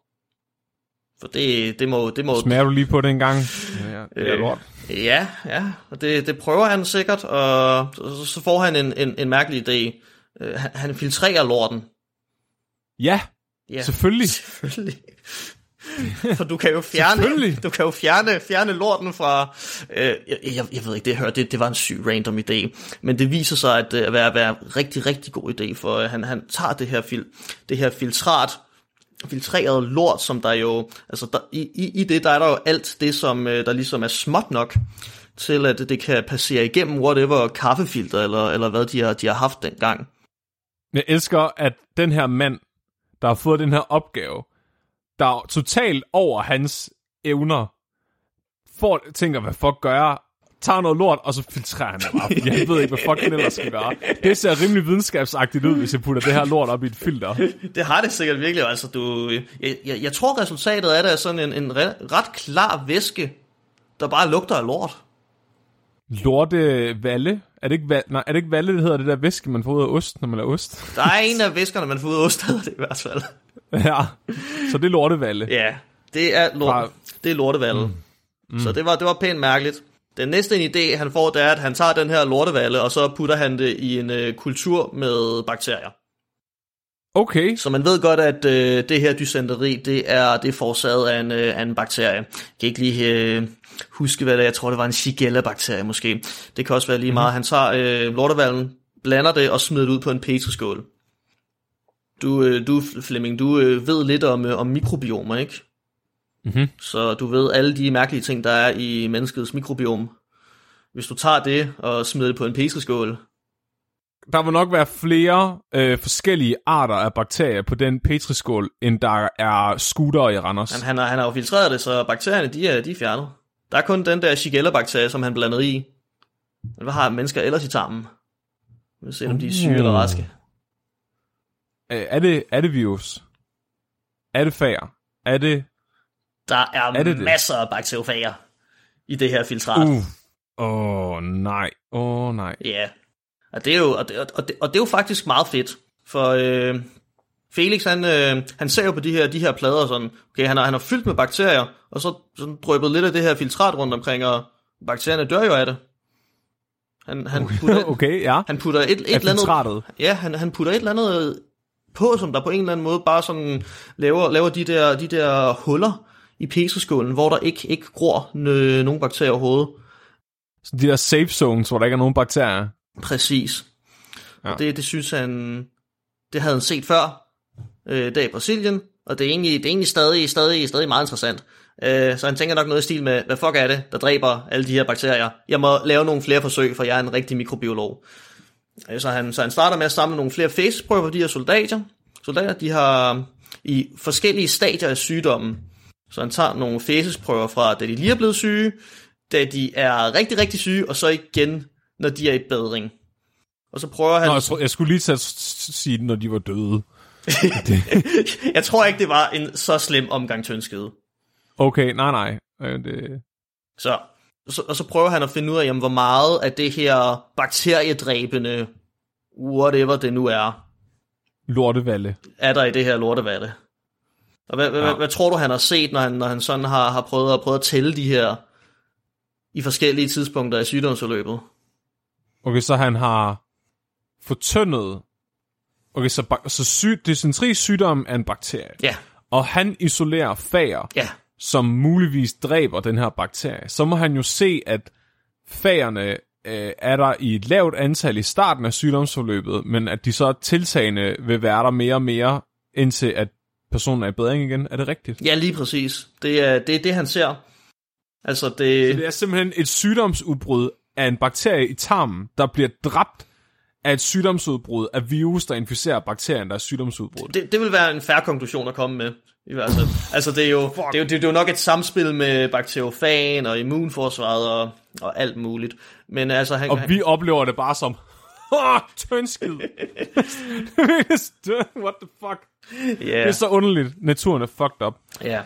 [SPEAKER 1] For det, det må... Det må
[SPEAKER 2] Smager du lige på det en gang? Ja, det er lort.
[SPEAKER 1] Øh, ja, ja. Og det, det prøver han sikkert, og så, så får han en, en, en mærkelig idé. Øh, han, han filtrerer lorten.
[SPEAKER 2] Ja, ja selvfølgelig.
[SPEAKER 1] Selvfølgelig. For du kan jo fjerne, du kan jo fjerne, fjerne lorten fra, øh, jeg, jeg, jeg ved ikke, det jeg hørte, det, det var en syg random idé, men det viser sig at, at være, være rigtig, rigtig god idé, for øh, han, han tager det her, fil, det her filtrat, filtreret lort, som der jo, altså der, i, i, i det, der er der jo alt det, som øh, der ligesom er småt nok, til at det kan passere igennem whatever kaffefilter, eller, eller hvad de har, de har haft dengang.
[SPEAKER 2] Jeg elsker, at den her mand, der har fået den her opgave, der er totalt over hans evner, får, tænker, hvad fuck gør jeg? tager noget lort, og så filtrerer han det bare, fordi han ved ikke, hvad fuck han ellers skal gøre. Det ser rimelig videnskabsagtigt ud, hvis jeg putter det her lort op i et filter.
[SPEAKER 1] Det har det sikkert virkelig. Altså, du, jeg, jeg, jeg tror, resultatet af det er sådan en, en ret klar væske, der bare lugter af lort.
[SPEAKER 2] Lorte Valle? Er det, ikke, nej, er det ikke Valle, det hedder det der væske, man får ud af ost, når man laver ost?
[SPEAKER 1] Der er en af væskerne, man får ud af ost, hedder det i hvert fald.
[SPEAKER 2] Ja, så det er Lortevalle.
[SPEAKER 1] Ja, det er, lort, det er Lortevalle. Mm. Mm. Så det var, det var pænt mærkeligt. Den næste idé, han får, det er, at han tager den her lortevalle, og så putter han det i en øh, kultur med bakterier.
[SPEAKER 2] Okay.
[SPEAKER 1] Så man ved godt, at øh, det her dysenteri, det er, det er forårsaget af en, øh, af en bakterie. Jeg kan ikke lige øh, huske, hvad det er. Jeg tror, det var en Shigella-bakterie måske. Det kan også være lige mm. meget. Han tager øh, lortevallen, blander det og smider det ud på en petriskål. Du, øh, du Flemming, du øh, ved lidt om, øh, om mikrobiomer, ikke?
[SPEAKER 2] Mm-hmm.
[SPEAKER 1] Så du ved alle de mærkelige ting, der er i menneskets mikrobiom. Hvis du tager det og smider det på en petriskål.
[SPEAKER 2] Der vil nok være flere øh, forskellige arter af bakterier på den petriskål, end der er scooter i Randers.
[SPEAKER 1] Han, han, har, han har jo filtreret det, så bakterierne de er, de er fjernet. Der er kun den der Shigella-bakterie, som han blandede i. Hvad har mennesker ellers i tarmen? Vi vil se, om de er syge uh. eller raske.
[SPEAKER 2] Øh, er det, er det virus? Er det fager? Er det
[SPEAKER 1] der er, er det masser det? af bakteriofager i det her filtrat.
[SPEAKER 2] Uh. Åh, oh, nej. Åh, oh, nej.
[SPEAKER 1] Ja. Og det, er jo, og, det, og, det, og det er jo faktisk meget fedt, for øh, Felix, han, øh, han ser jo på de her, de her plader sådan, okay, han har, han har fyldt med bakterier, og så sådan drøbet lidt af det her filtrat rundt omkring, og bakterierne dør jo af det. Han, han
[SPEAKER 2] putter, okay, ja.
[SPEAKER 1] Han putter et, et eller andet... Ja, han, han putter et eller andet på, som der på en eller anden måde bare sådan laver, laver de, der, de der huller, i petriskålen, hvor der ikke, ikke gror nø, nogen bakterier overhovedet.
[SPEAKER 2] Så de der safe zones, hvor der ikke er nogen bakterier?
[SPEAKER 1] Præcis. Ja. Og det, det synes han, det havde han set før, øh, der i Brasilien, og det er egentlig, det er egentlig stadig, stadig, stadig meget interessant. Øh, så han tænker nok noget i stil med, hvad fuck er det, der dræber alle de her bakterier? Jeg må lave nogle flere forsøg, for jeg er en rigtig mikrobiolog. Så, han, så han starter med at samle nogle flere facesprøver på de her soldater. Soldater, de har i forskellige stadier af sygdommen så han tager nogle fæsesprøver fra, da de lige er blevet syge, da de er rigtig, rigtig syge, og så igen, når de er i bedring. Og så prøver han...
[SPEAKER 2] Nå, jeg, tror, jeg skulle lige tage sige, når de var døde.
[SPEAKER 1] jeg tror ikke, det var en så slem omgang tønskede.
[SPEAKER 2] Okay, nej, nej. Øh, det...
[SPEAKER 1] Så, så, og så prøver han at finde ud af, jamen, hvor meget af det her bakteriedræbende, whatever det nu er,
[SPEAKER 2] lortevalle,
[SPEAKER 1] er der i det her lortevalle. Og hvad, ja. hvad, hvad tror du, han har set, når han, når han sådan har, har prøvet, at, prøvet at tælle de her i forskellige tidspunkter i sygdomsforløbet?
[SPEAKER 2] Okay, så han har fortyndet... Okay, så, så syg, dysentri sygdom er en bakterie.
[SPEAKER 1] Ja.
[SPEAKER 2] Og han isolerer fager,
[SPEAKER 1] ja.
[SPEAKER 2] Som muligvis dræber den her bakterie. Så må han jo se, at fagerne øh, er der i et lavt antal i starten af sygdomsforløbet, men at de så tiltagende vil være der mere og mere, indtil at personen er i bedring igen. Er det rigtigt?
[SPEAKER 1] Ja, lige præcis. Det er det, er det han ser. Altså, det...
[SPEAKER 2] Så det er simpelthen et sygdomsudbrud af en bakterie i tarmen, der bliver dræbt af et sygdomsudbrud af virus, der inficerer bakterien, der er sygdomsudbrud.
[SPEAKER 1] Det, det vil være en færre konklusion at komme med. I hvert fald. Altså, det er, jo, det, er jo, det, er jo nok et samspil med bakteriofagen og immunforsvaret og, og alt muligt. Men altså, han,
[SPEAKER 2] og vi han... oplever det bare som, åh, tønskid. What the fuck? Yeah. Det er så underligt. Naturen er fucked up.
[SPEAKER 1] Ja. Yeah.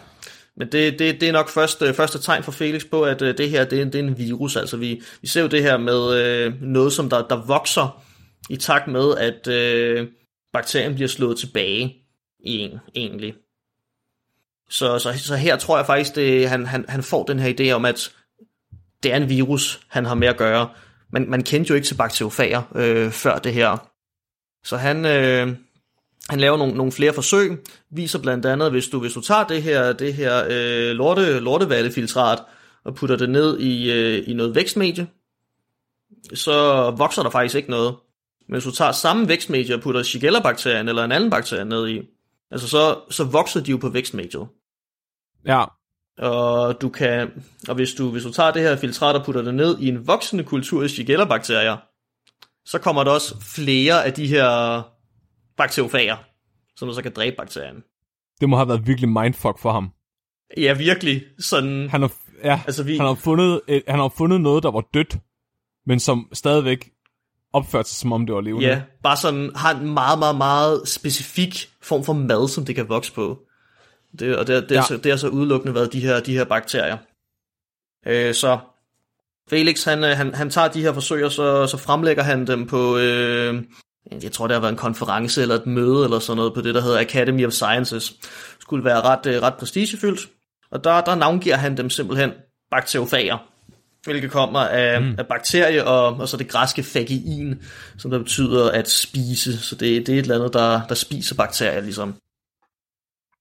[SPEAKER 1] Men det, det, det er nok første, første tegn for Felix på, at uh, det her det er, det er en virus. Altså vi, vi ser jo det her med uh, noget, som der, der vokser i takt med, at øh, bakterien bliver slået tilbage i en, egentlig. Så, så, så her tror jeg faktisk, det, han, han, han får den her idé om, at det er en virus, han har med at gøre. Man, man kendte jo ikke til bakteriofager øh, før det her. Så han, øh, han laver nogle, nogle flere forsøg, viser blandt andet, hvis du, hvis du tager det her, det her øh, lorte, lortevallefiltrat og putter det ned i, øh, i noget vækstmedie, så vokser der faktisk ikke noget. Men hvis du tager samme vækstmedie og putter Shigella-bakterien eller en anden bakterie ned i, altså så, så vokser de jo på vækstmediet.
[SPEAKER 2] Ja.
[SPEAKER 1] Og du kan, og hvis du, hvis du tager det her filtrat og putter det ned i en voksende kultur af Shigella-bakterier, så kommer der også flere af de her bakteriofager, som så kan dræbe bakterien.
[SPEAKER 2] Det må have været virkelig mindfuck for ham.
[SPEAKER 1] Ja, virkelig. Sådan,
[SPEAKER 2] Han har, ja,
[SPEAKER 1] altså vi,
[SPEAKER 2] han har, fundet, et, han har fundet noget, der var dødt, men som stadigvæk opførte sig, som om det var levende.
[SPEAKER 1] ja, bare sådan har en meget, meget, meget specifik form for mad, som det kan vokse på. Det, og det, det, ja.
[SPEAKER 2] Ja.
[SPEAKER 1] så, det har så udelukkende været de her, de her bakterier. Øh, så Felix, han, øh, han, han tager de her forsøg, og så, så fremlægger han dem på, øh, jeg tror, det har været en konference eller et møde eller sådan noget på det, der hedder Academy of Sciences. Skulle være ret, øh, ret prestigefyldt. Og der, der navngiver han dem simpelthen bakteriofager, hvilket kommer af, mm. af bakterie og, og så det græske fagein, som der betyder at spise. Så det, det er et eller andet, der, der spiser bakterier ligesom.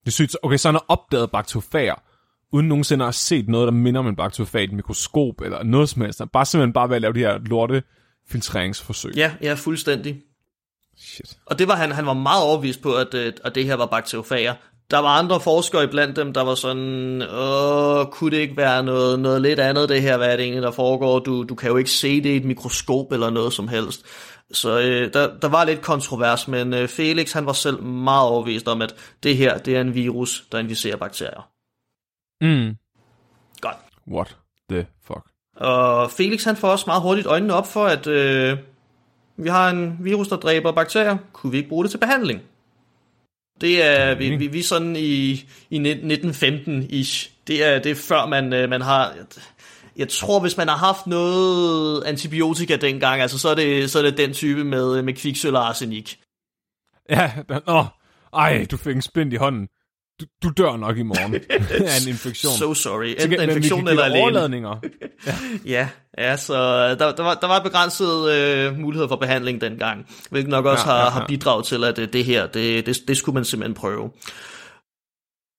[SPEAKER 2] Det sygt. Okay, så han har opdaget bakteriofager, uden nogensinde at have set noget, der minder om en i et mikroskop, eller noget som helst. Bare simpelthen bare ved at lave de her lorte filtreringsforsøg.
[SPEAKER 1] Ja, ja, fuldstændig.
[SPEAKER 2] Shit.
[SPEAKER 1] Og det var han, han var meget overbevist på, at, at det her var bakteriofager. Der var andre forskere iblandt dem, der var sådan, åh, kunne det ikke være noget, noget lidt andet det her, hvad er det egentlig, der foregår? Du, du kan jo ikke se det i et mikroskop eller noget som helst. Så øh, der, der var lidt kontrovers, men øh, Felix han var selv meget overbevist om, at det her, det er en virus, der inficerer bakterier.
[SPEAKER 2] Mm.
[SPEAKER 1] Godt.
[SPEAKER 2] What the fuck?
[SPEAKER 1] Og Felix han får også meget hurtigt øjnene op for, at øh, vi har en virus, der dræber bakterier. Kunne vi ikke bruge det til behandling? Det er, vi, vi, vi er sådan i, i 1915-ish. Det er, det er før man, øh, man har... Jeg tror, hvis man har haft noget antibiotika dengang, altså, så, er det, så er det den type med, med kviksøl og arsenik.
[SPEAKER 2] Ja, nå, ej, du fik en splint i hånden. Du, du dør nok i morgen af en infektion.
[SPEAKER 1] So sorry. Enten
[SPEAKER 2] vi
[SPEAKER 1] infektion eller alene.
[SPEAKER 2] overladninger.
[SPEAKER 1] Ja, ja så der, der, var, der var begrænset øh, mulighed for behandling dengang, hvilket nok også
[SPEAKER 2] Ja,
[SPEAKER 1] har,
[SPEAKER 2] ja, ja.
[SPEAKER 1] har bidraget til, at øh, det her, det, det, det skulle man simpelthen prøve.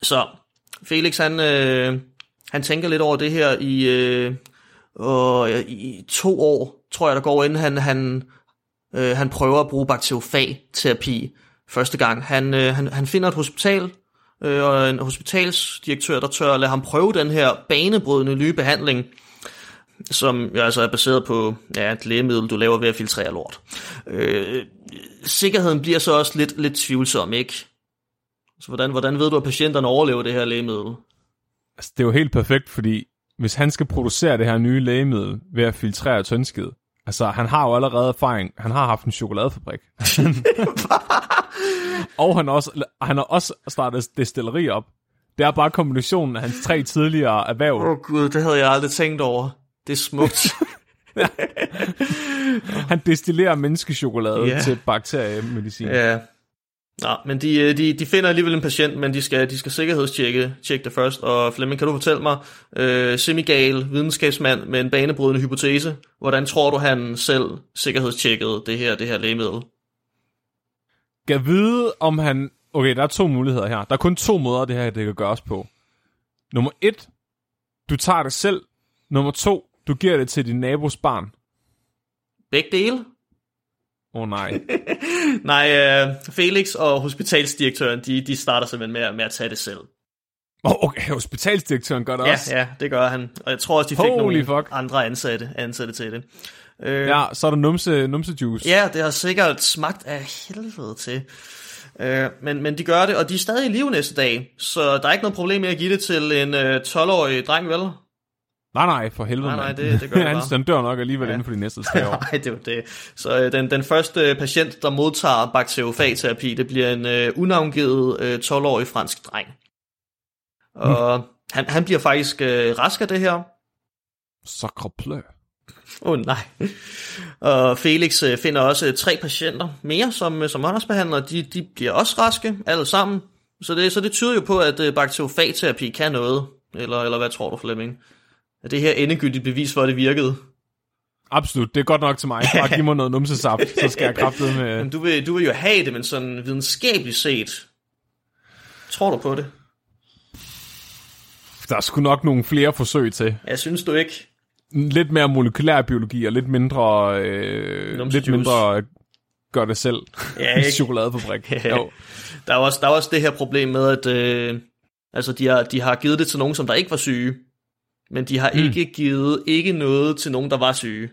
[SPEAKER 1] Så Felix, han, øh, han tænker lidt over det her i, øh, og, i to år, tror jeg, der går inden han, han, øh, han prøver at bruge bakteriofag-terapi første gang. Han, øh, han, han finder et hospital, øh, og en hospitalsdirektør, der tør at lade ham prøve den her banebrydende nye behandling, som jo altså er baseret på ja, et lægemiddel, du laver ved at filtrere lort. Øh, sikkerheden bliver så også lidt, lidt tvivlsom, ikke? Så hvordan, hvordan ved du, at patienterne overlever det her lægemiddel?
[SPEAKER 2] Altså, det er jo helt perfekt, fordi hvis han skal producere det her nye lægemiddel ved at filtrere tyndskid, altså han har jo allerede erfaring, han har haft en chokoladefabrik. og han, også, han har også startet destilleri op. Det er bare kombinationen af hans tre tidligere erhverv.
[SPEAKER 1] Åh oh, gud, det havde jeg aldrig tænkt over. Det er smukt.
[SPEAKER 2] Han destillerer menneskechokolade
[SPEAKER 1] Ja.
[SPEAKER 2] til bakteriemedicin.
[SPEAKER 1] ja. Nå, men de, øh, de, de finder alligevel en patient, men de skal, de skal sikkerhedstjekke tjekke det først. Og Flemming, kan du fortælle mig, øh, semigal videnskabsmand med en banebrydende hypotese, hvordan tror du, han selv sikkerhedstjekkede det her, det her lægemiddel?
[SPEAKER 2] Kan vide, om han... Okay, der er to muligheder her. Der er kun to måder, det her det kan gøres på. Nummer et, du tager det selv. Nummer to, du giver det til din nabos barn.
[SPEAKER 1] Begge dele?
[SPEAKER 2] Åh oh, nej.
[SPEAKER 1] Nej, øh, Felix og hospitalsdirektøren, de, de starter simpelthen med, at- med at tage det selv.
[SPEAKER 2] Oh, okay, hospitalsdirektøren gør det
[SPEAKER 1] Ja,
[SPEAKER 2] også.
[SPEAKER 1] ja, det gør han. Og jeg tror også, de fik
[SPEAKER 2] Holy
[SPEAKER 1] nogle
[SPEAKER 2] fuck.
[SPEAKER 1] andre ansatte, ansatte til det. Øh,
[SPEAKER 2] Ja, så er der numse, numse juice.
[SPEAKER 1] Ja, det har sikkert smagt af helvede til. Øh, men, men de gør det, og de er stadig i live næste dag, så der er ikke noget problem med at give det til en øh, 12-årig dreng, vel?
[SPEAKER 2] Nej, nej, for helvede,
[SPEAKER 1] Nej, nej, det- det gør det
[SPEAKER 2] han, dør nok alligevel
[SPEAKER 1] Ja.
[SPEAKER 2] inden for de næste tre år.
[SPEAKER 1] Nej, det er jo det. Så øh, den, den første patient, der modtager bakteriofagterapi, det bliver en øh, unavngivet øh, 12-årig fransk dreng. Og han, han bliver faktisk øh, rask af det her.
[SPEAKER 2] Sacre plø.
[SPEAKER 1] Åh oh, nej. Og Felix øh, finder også øh, tre patienter mere, som, øh, som behandler. De, de bliver også raske, alle sammen. Så det, så det tyder jo på, at øh, bakteriofagterapi kan noget. Eller, eller hvad tror du, Flemming? Er det her endegyldigt bevis for, at det virkede?
[SPEAKER 2] Absolut, det er godt nok til mig. Bare giv mig noget numsesaft, så skal jeg kraftede med...
[SPEAKER 1] Men du vil, du vil jo have det, men sådan videnskabeligt set. Tror du på det?
[SPEAKER 2] Der er sgu nok nogle flere forsøg til.
[SPEAKER 1] Jeg synes du ikke.
[SPEAKER 2] Lidt mere molekylær biologi og lidt mindre... Øh,
[SPEAKER 1] Numse
[SPEAKER 2] lidt
[SPEAKER 1] juice.
[SPEAKER 2] mindre gør det selv.
[SPEAKER 1] Ja, ikke?
[SPEAKER 2] Chokoladefabrik. Jo.
[SPEAKER 1] Der er også, der er også det her problem med, at øh, altså de, har, de har givet det til nogen, som der ikke var syge. Men de har mm. ikke givet ikke noget til nogen, der var syge.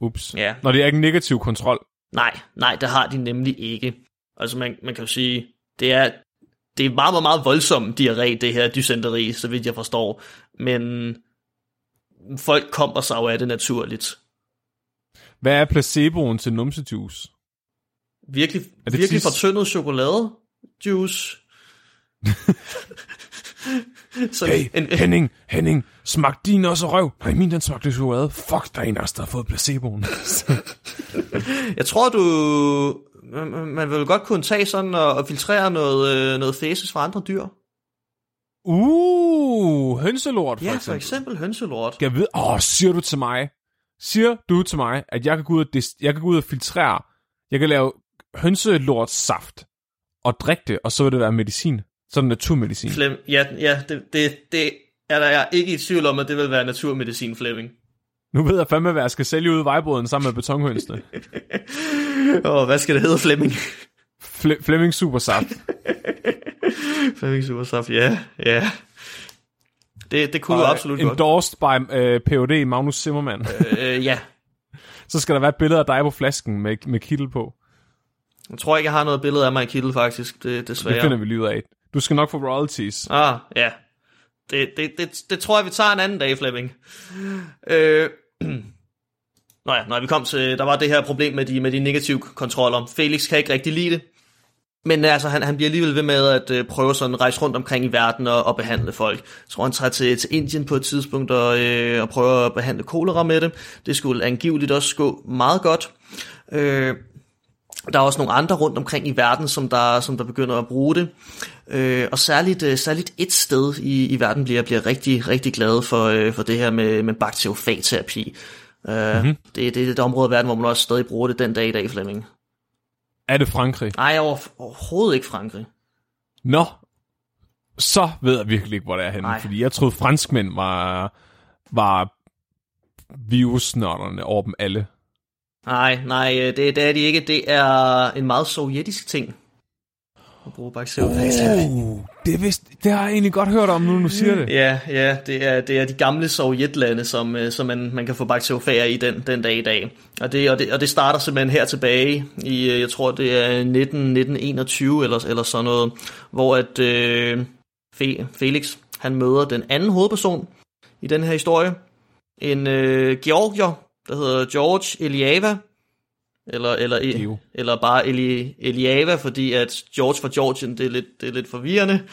[SPEAKER 2] Ups.
[SPEAKER 1] Ja.
[SPEAKER 2] Når det er ikke negativ kontrol.
[SPEAKER 1] Nej, nej, det har de nemlig ikke. Altså man, man kan jo sige, det er, det er meget, meget, meget voldsom diarré, det her dysenteri, så vidt jeg forstår. Men folk kommer sig jo af det naturligt.
[SPEAKER 2] Hvad er placeboen til numsejuice?
[SPEAKER 1] Virkelig, virkelig
[SPEAKER 2] tis?
[SPEAKER 1] fortyndet chokolade juice. så
[SPEAKER 2] Hey,
[SPEAKER 1] en, en,
[SPEAKER 2] Henning, Henning, smag din også røv. Nej, min den smagte chokolade. Fuck, der er en af os, der har fået placeboen.
[SPEAKER 1] jeg tror, du... Man, vil godt kunne tage sådan og, og filtrere noget, øh, noget fæses fra andre dyr.
[SPEAKER 2] uh, hønselort for
[SPEAKER 1] Ja,
[SPEAKER 2] eksempel.
[SPEAKER 1] for eksempel hønselort.
[SPEAKER 2] Jeg ved, åh, siger du til mig, siger du til mig, at jeg kan gå ud og, dis- jeg kan gå ud og filtrere, jeg kan lave hønselort saft og drikke det, og så vil det være medicin. Sådan naturmedicin.
[SPEAKER 1] Flem, ja, ja det, det, det er der jeg er ikke i tvivl om, at det vil være naturmedicin, Flemming.
[SPEAKER 2] Nu ved jeg fandme, hvad jeg skal sælge ude i vejbåden sammen med betonhønsene.
[SPEAKER 1] Åh, hvad skal det hedde, Flemming?
[SPEAKER 2] Fle- Flemming Supersaft.
[SPEAKER 1] Flemming Supersaft, ja, ja. Det, det kunne du absolut godt.
[SPEAKER 2] Endorsed by uh, Ph.D. Magnus Zimmermann.
[SPEAKER 1] Øh, ja,
[SPEAKER 2] Så skal der være et billede af dig på flasken med, med kittel på.
[SPEAKER 1] jeg tror ikke, jeg har noget billede af mig i kittel, faktisk, det, desværre.
[SPEAKER 2] Det finder vi lige ud af. Du skal nok få royalties.
[SPEAKER 1] Ah, ja. Det, det, det, det tror jeg, vi tager en anden dag, Flemming. Øh, Nå ja, når vi kom til, der var det her problem med de, med de negative kontroller. Felix kan ikke rigtig lide det. Men altså, han, han bliver alligevel ved med at øh, prøve sådan at rejse rundt omkring i verden og, og behandle folk. Jeg tror, han tager til, til Indien på et tidspunkt og, øh, og prøver at behandle kolera med det. Det skulle angiveligt også gå meget godt. Øh, der er også nogle andre rundt omkring i verden, som der, som der begynder at bruge det. Øh, og særligt, øh, særligt et sted i, i verden bliver, bliver rigtig, rigtig glad for, øh, for det her med, med bakteriofagterapi. Øh, mm-hmm. det, det er et område af verden, hvor man også stadig bruger det den dag i dag, Flemming.
[SPEAKER 2] Er det Frankrig?
[SPEAKER 1] Nej, over, overhovedet ikke Frankrig.
[SPEAKER 2] Nå, så ved jeg virkelig ikke, hvor det er henne.
[SPEAKER 1] Nej.
[SPEAKER 2] Fordi jeg troede, franskmænd var, var virusnørderne over dem alle.
[SPEAKER 1] Nej, nej, øh, det, det er de ikke. Det er en meget sovjetisk ting. At bruge bakteriofagterapi.
[SPEAKER 2] Uh, det, vist, det har jeg egentlig godt hørt om, nu du siger det.
[SPEAKER 1] Ja, ja, det er, det er de gamle sovjetlande, som, øh, som man, man kan få bakteriofager i den, den dag i dag. Og det, og, det, og det starter simpelthen her tilbage i, øh, jeg tror det er 19, 1921 eller, eller sådan noget, hvor at øh, Fe, Felix, han møder den anden hovedperson i den her historie. En øh, georgier, der hedder George Eliava, eller, eller,
[SPEAKER 2] Geo.
[SPEAKER 1] eller bare Eli, Eliava, fordi at George fra Georgien, det er lidt, det er lidt forvirrende.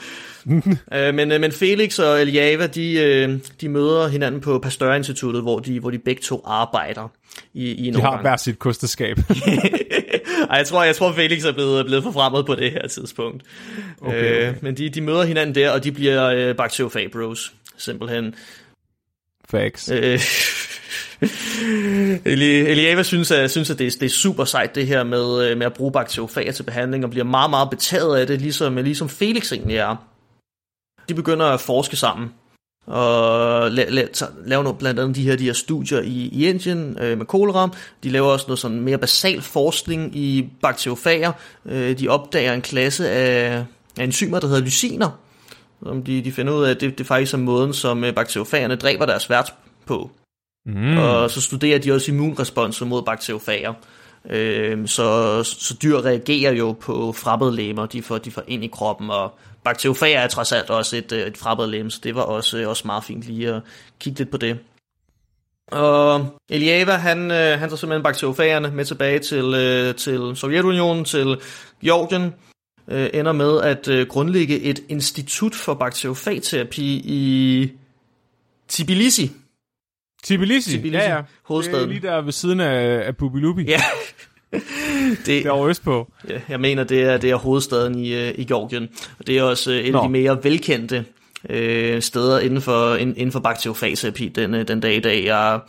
[SPEAKER 1] Øh, men, øh, men Felix og Eliava, de, øh, de møder hinanden på Pasteur-instituttet, hvor de, hvor de begge to arbejder i, i en
[SPEAKER 2] De har
[SPEAKER 1] årgang.
[SPEAKER 2] hver sit kosteskab.
[SPEAKER 1] Ej, jeg tror, jeg tror Felix er blevet, blevet forfremmet på det her tidspunkt.
[SPEAKER 2] Okay, okay.
[SPEAKER 1] Øh, men de, de møder hinanden der, og de bliver øh, bakteriofag bros, simpelthen.
[SPEAKER 2] Facts.
[SPEAKER 1] Øh, Eli- Eliava synes, at, synes, at det, er, det er super sejt det her med, øh, med at bruge bakteriofager til behandling, og bliver meget, meget betaget af det, ligesom, ligesom Felix egentlig er. De begynder at forske sammen, og la- la- laver lave noget, blandt andet de her, de her studier i, i Indien øh, med kolera. De laver også noget sådan mere basal forskning i bakteriofager. Øh, de opdager en klasse af, af enzymer, der hedder lysiner, som de, de finder ud af, at det, det faktisk er måden, som øh, bakteriofagerne dræber deres vært på.
[SPEAKER 2] Mm.
[SPEAKER 1] Og så studerer de også immunresponser mod bakteriofager. Øhm, så, så dyr reagerer jo på fremmedlegemer, de får, de får ind i kroppen, og bakteriofager er trods alt også et, øh, et fremmedlegeme, så det var også, også meget fint lige at kigge lidt på det. Og Eliava, han, øh, han tager simpelthen bakteriofagerne med tilbage til, øh, til Sovjetunionen, til Georgien, øh, ender med at øh, grundlægge et institut for bakteriofagterapi i Tbilisi.
[SPEAKER 2] Tbilisi.
[SPEAKER 1] Tbilisi,
[SPEAKER 2] Ja, ja.
[SPEAKER 1] hovedstaden.
[SPEAKER 2] Det er lige der ved siden af, af Bubilubi.
[SPEAKER 1] Ja, det,
[SPEAKER 2] Derovre østpå.
[SPEAKER 1] Ja, jeg mener, det er, det er hovedstaden i, øh, i Georgien. Og det er også øh, et
[SPEAKER 2] Nå.
[SPEAKER 1] af de mere velkendte øh, steder inden for, inden, inden for bakteriofagterapi den, øh, den dag i dag. Jeg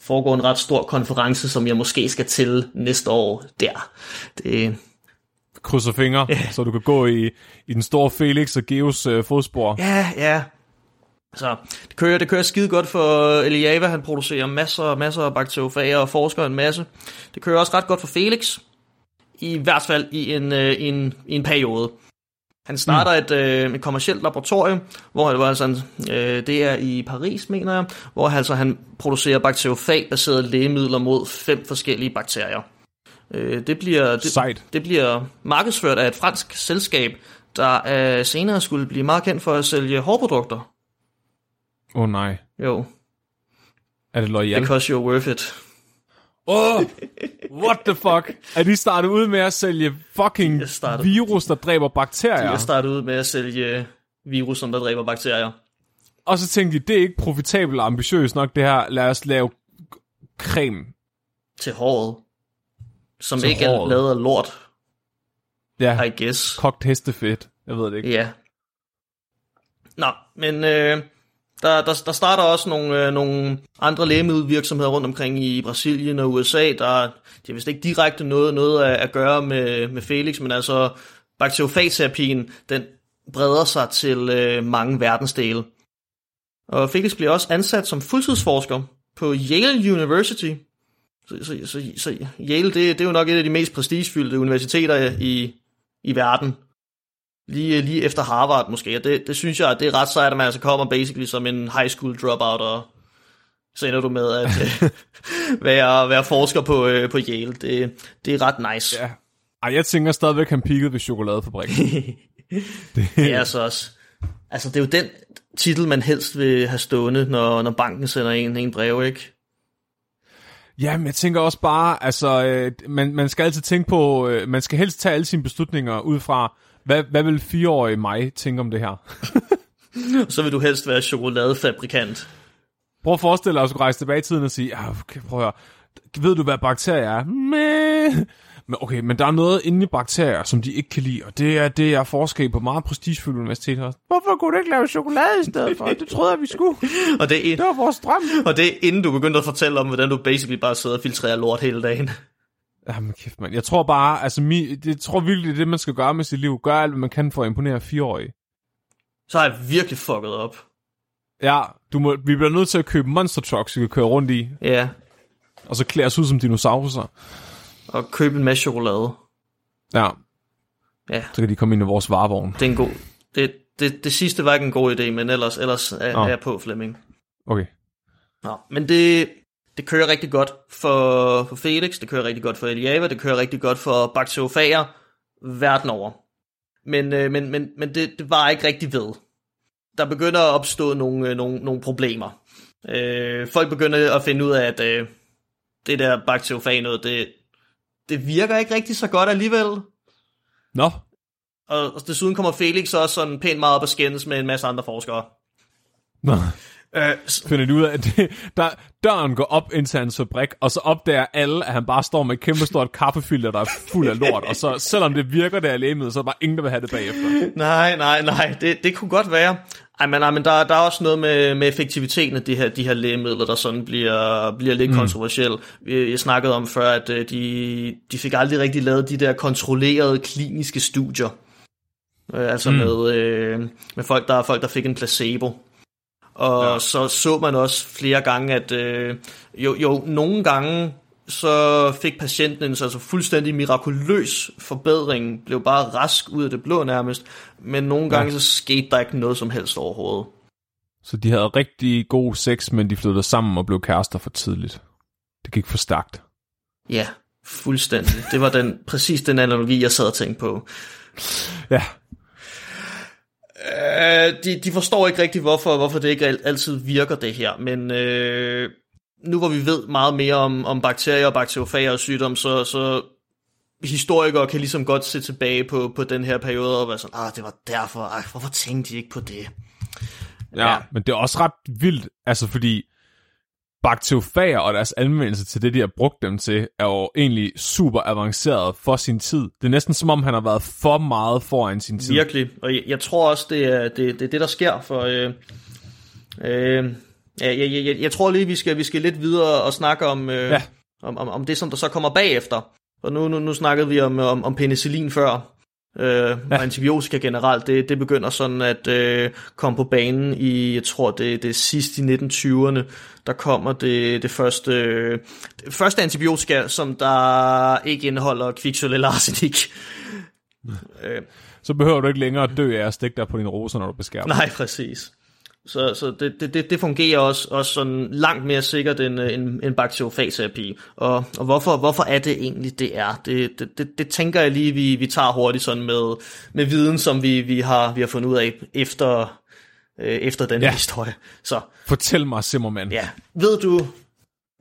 [SPEAKER 1] foregår en ret stor konference, som jeg måske skal til næste år der. Det,
[SPEAKER 2] Krydser fingre, så du kan gå i, i den store Felix og Geos øh, fodspor.
[SPEAKER 1] ja, ja. Så det kører, det kører skide godt for Eliava. Han producerer masser, masser af bakteriofager og forsker en masse. Det kører også ret godt for Felix. I hvert fald i en, øh, en, i en periode. Han starter et, øh, et kommercielt laboratorium, hvor han, sådan, øh, det er i Paris, mener jeg, hvor han, altså, han producerer bakteriofag-baserede lægemidler mod fem forskellige bakterier. Øh, det, bliver, det,
[SPEAKER 2] Sejt.
[SPEAKER 1] det bliver markedsført af et fransk selskab, der uh, senere skulle blive meget kendt for at sælge hårprodukter.
[SPEAKER 2] Åh oh, nej.
[SPEAKER 1] Jo,
[SPEAKER 2] Er det loyal?
[SPEAKER 1] because you're worth it.
[SPEAKER 2] Åh, oh, what the fuck? Er de startet ud med at sælge fucking
[SPEAKER 1] startede-
[SPEAKER 2] virus, der dræber bakterier?
[SPEAKER 1] Jeg startede ud med at sælge virus, som der dræber bakterier.
[SPEAKER 2] Og så tænkte de, det er ikke profitabelt og ambitiøst nok det her. Lad os lave creme.
[SPEAKER 1] til håret, som
[SPEAKER 2] Til
[SPEAKER 1] ikke
[SPEAKER 2] håret.
[SPEAKER 1] er lavet af lort,
[SPEAKER 2] Ja,
[SPEAKER 1] I guess.
[SPEAKER 2] kogt hestefedt. Jeg ved det ikke.
[SPEAKER 1] Ja. Nå, men øh, der, der, der starter også nogle, øh, nogle andre lægemiddelvirksomheder rundt omkring i Brasilien og USA, der det er vist ikke direkte noget, noget at, at gøre med, med Felix, men altså bakteriofatterapien, den breder sig til øh, mange verdensdele. Og Felix bliver også ansat som fuldtidsforsker på Yale University. Så, så, så, så Yale, det, det er jo nok et af de mest prestigefyldte universiteter i, i verden. Lige, lige efter Harvard måske, og det, det synes jeg, at det er ret sejt, at man altså kommer basically som en high school dropout, og så ender du med at øh, være, være forsker på, øh, på Yale. Det, det er ret nice.
[SPEAKER 2] Ja. Ej, jeg tænker stadigvæk, han pikkede ved chokoladefabrikken.
[SPEAKER 1] Det er så også. Altså, det er jo den titel, man helst vil have stående, når, når banken sender en, en brev, ikke?
[SPEAKER 2] Jamen, jeg tænker også bare, altså, øh, man, man skal altid tænke på, øh, man skal helst tage alle sine beslutninger ud fra, hvad, hvad vil fireårige mig tænke om det her?
[SPEAKER 1] Så vil du helst være chokoladefabrikant.
[SPEAKER 2] Prøv at forestille dig at skulle rejse tilbage i tiden og sige, ja, okay, prøv at høre, ved du, hvad bakterier er? Men, men okay, men der er noget inde i bakterier, som de ikke kan lide, og det er det, jeg forsker i på meget prestigefyldte universiteter. Hvorfor kunne du ikke lave chokolade i stedet for? Det troede jeg, vi skulle.
[SPEAKER 1] Og det, er,
[SPEAKER 2] Det var vores drøm.
[SPEAKER 1] og det er inden du begyndte at fortælle om, hvordan du basically bare sidder og filtrerer lort hele dagen.
[SPEAKER 2] Jamen kæft, mand. Jeg tror bare, altså, mi, det jeg tror virkelig, det er det, man skal gøre med sit liv. Gør alt, hvad man kan for at imponere fireårige.
[SPEAKER 1] Så har jeg virkelig fucket op.
[SPEAKER 2] Ja, du må, vi bliver nødt til at købe monster trucks, vi kan køre rundt i,
[SPEAKER 1] Ja,
[SPEAKER 2] og så klæde os ud som dinosaurer.
[SPEAKER 1] Og købe en masse chokolade.
[SPEAKER 2] Ja,
[SPEAKER 1] Ja,
[SPEAKER 2] så kan de komme ind i vores varevogn.
[SPEAKER 1] det er en god... Det, det, det sidste var ikke en god idé, men ellers, ellers er,
[SPEAKER 2] Nå.
[SPEAKER 1] er jeg på, Flemming.
[SPEAKER 2] Okay.
[SPEAKER 1] Nå, men det, det kører rigtig godt for, for Felix, det kører rigtig godt for Eliava, det kører rigtig godt for bakteriofager verden over. Men, øh, men, men, men det, det var ikke rigtig ved. Der begynder at opstå nogle, øh, nogle, nogle problemer. Øh, folk begynder at finde ud af, at øh, det der bakteriofag noget, det, det virker ikke rigtig så godt alligevel.
[SPEAKER 2] Nå,
[SPEAKER 1] Og, og desuden kommer Felix også sådan pænt meget op at skændes med en masse andre forskere.
[SPEAKER 2] Nå.
[SPEAKER 1] Øh,
[SPEAKER 2] finder de ud af, at det, der, døren går op ind til hans fabrik, og så opdager alle, at han bare står med et kæmpe stort kaffefilter, der er fuld af lort, og så selvom det virker, det er lægemiddel, så er der bare ingen, der vil have det bagefter.
[SPEAKER 1] Nej, nej, nej, det, det kunne godt være. Ej, men, ej, men der, der er også noget med, med effektiviteten af de her, de her lægemidler, der sådan bliver, bliver lidt mm. kontroversiel. Jeg snakkede om før, at øh, de, de fik aldrig rigtig lavet de der kontrollerede kliniske studier. Øh, altså mm. med, øh, med folk, der, folk, der fik en placebo. Og ja. så så man også flere gange, at øh, jo, jo, nogle gange så fik patienten en så altså fuldstændig mirakuløs forbedring, blev bare rask ud af det blå nærmest, men nogle gange
[SPEAKER 2] Ja.
[SPEAKER 1] så skete der ikke noget som helst overhovedet.
[SPEAKER 2] Så de havde rigtig god sex, men de flyttede sammen og blev kærester for tidligt. Det gik for stærkt.
[SPEAKER 1] Ja, fuldstændig. Det var den, præcis den analogi, jeg sad og tænkte på.
[SPEAKER 2] Ja,
[SPEAKER 1] Øh, de, de forstår ikke rigtig, hvorfor, hvorfor det ikke al- altid virker det her, men øh, nu hvor vi ved meget mere om, om bakterier og bakteriofager og sygdom, så, så historikere kan ligesom godt se tilbage på, på den her periode og være sådan, ah, det var derfor, Ej, hvorfor tænkte de ikke på det?
[SPEAKER 2] ja, ja, men det er også ret vildt, altså fordi bakteriofager og deres anvendelse til det, de har brugt dem til, er jo egentlig super avanceret for sin tid. Det er næsten som om, han har været for meget foran sin tid.
[SPEAKER 1] Virkelig, og jeg, jeg tror også, det er det, det, er det der sker, for øh, øh, jeg, jeg, jeg, jeg tror lige, vi skal, vi skal lidt videre og snakke om, øh,
[SPEAKER 2] Ja.
[SPEAKER 1] om, om, om det, som der så kommer bagefter. Og nu, nu, nu snakkede vi om, om, om penicillin før, øh, ja. og antibiotika generelt, det, det begynder sådan at øh, komme på banen i, jeg tror det, det er sidst i 1920'erne, der kommer det, det første, øh, det første antibiotika, som der ikke indeholder kviksøl eller arsenik. øh,
[SPEAKER 2] Så behøver du ikke længere at dø af at stikke dig på din roser, når du beskærer.
[SPEAKER 1] Nej, præcis. Så, så det, det, det fungerer også, også sådan langt mere sikkert end, end, end bakteriofagterapi. Og, og hvorfor, hvorfor er det egentlig, det er? Det, det, det, det tænker jeg lige, vi, vi tager hurtigt sådan med, med viden, som vi, vi, har, vi har fundet ud af efter, øh, efter den ja. historie. Så,
[SPEAKER 2] Fortæl mig, Simmermann.
[SPEAKER 1] ja. Ved du,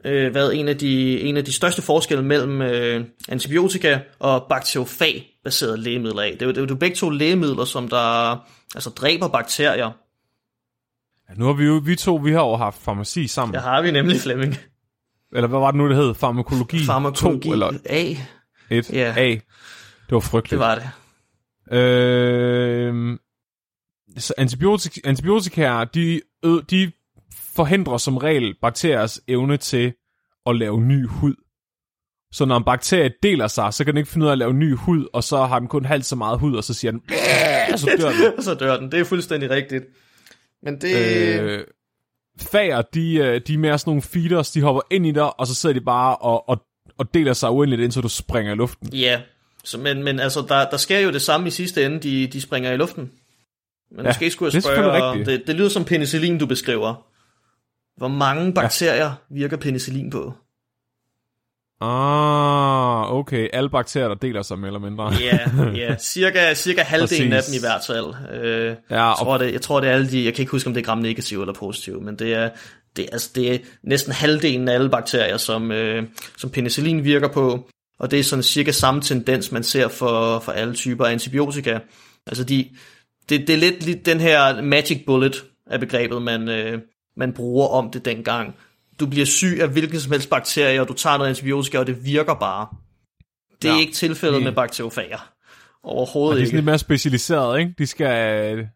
[SPEAKER 1] øh, hvad en af, de, en af de største forskelle mellem øh, antibiotika og bakteriofag-baserede lægemidler er? Det er, jo, det er jo begge to lægemidler, som der altså dræber bakterier.
[SPEAKER 2] Ja, nu har vi jo, vi to, vi har jo haft farmaci sammen.
[SPEAKER 1] Der har vi nemlig Flemming.
[SPEAKER 2] Eller hvad var det nu, det hed? Farmakologi,
[SPEAKER 1] Farmakologi
[SPEAKER 2] 2 eller
[SPEAKER 1] A,
[SPEAKER 2] 1?
[SPEAKER 1] Ja.
[SPEAKER 2] A. Det var frygteligt.
[SPEAKER 1] det var det.
[SPEAKER 2] Øh, så antibiotika, antibiotika de, ø, de forhindrer som regel bakteriers evne til at lave ny hud. Så når en bakterie deler sig, så kan den ikke finde ud af at lave ny hud, og så har den kun halvt så meget hud, og så siger den, og så dør den.
[SPEAKER 1] Så dør den. Det er fuldstændig rigtigt. Men det... Øh,
[SPEAKER 2] fager, de, øh, de er mere sådan nogle feeders, de hopper ind i dig, og så sidder de bare og, og, og deler sig uendeligt, indtil du springer i luften.
[SPEAKER 1] ja, så, men, men altså, der, der sker jo det samme i sidste ende. De, de springer i luften. Men ja, måske skulle
[SPEAKER 2] det
[SPEAKER 1] jeg
[SPEAKER 2] er
[SPEAKER 1] spørge...
[SPEAKER 2] rigtigt.
[SPEAKER 1] Det, det lyder som penicillin, du beskriver. Hvor mange bakterier ja. virker penicillin på?
[SPEAKER 2] Ah, okay. Alle bakterier, der deler sig mere eller mindre.
[SPEAKER 1] Ja, ja. Cirka, cirka halvdelen af dem i hvert fald. Øh,
[SPEAKER 2] Ja,
[SPEAKER 1] jeg,
[SPEAKER 2] og-
[SPEAKER 1] tror, det, jeg tror, det er alle de... Jeg kan ikke huske, om det er gram negative eller positive, men det er, det, altså, det er næsten halvdelen af alle bakterier, som, øh, som penicillin virker på. Og det er sådan cirka samme tendens, man ser for, for alle typer af antibiotika. Altså, de, det, det er lidt, lidt den her magic bullet af begrebet, man, øh, man bruger om det dengang. Du bliver syg af hvilken som helst bakterie, og du tager noget antibiotika, og det virker bare. Det er
[SPEAKER 2] Ja.
[SPEAKER 1] ikke tilfældet
[SPEAKER 2] Det-
[SPEAKER 1] med bakteriofager. Overhovedet
[SPEAKER 2] de er
[SPEAKER 1] ikke.
[SPEAKER 2] sådan lidt mere specialiseret, ikke? De skal,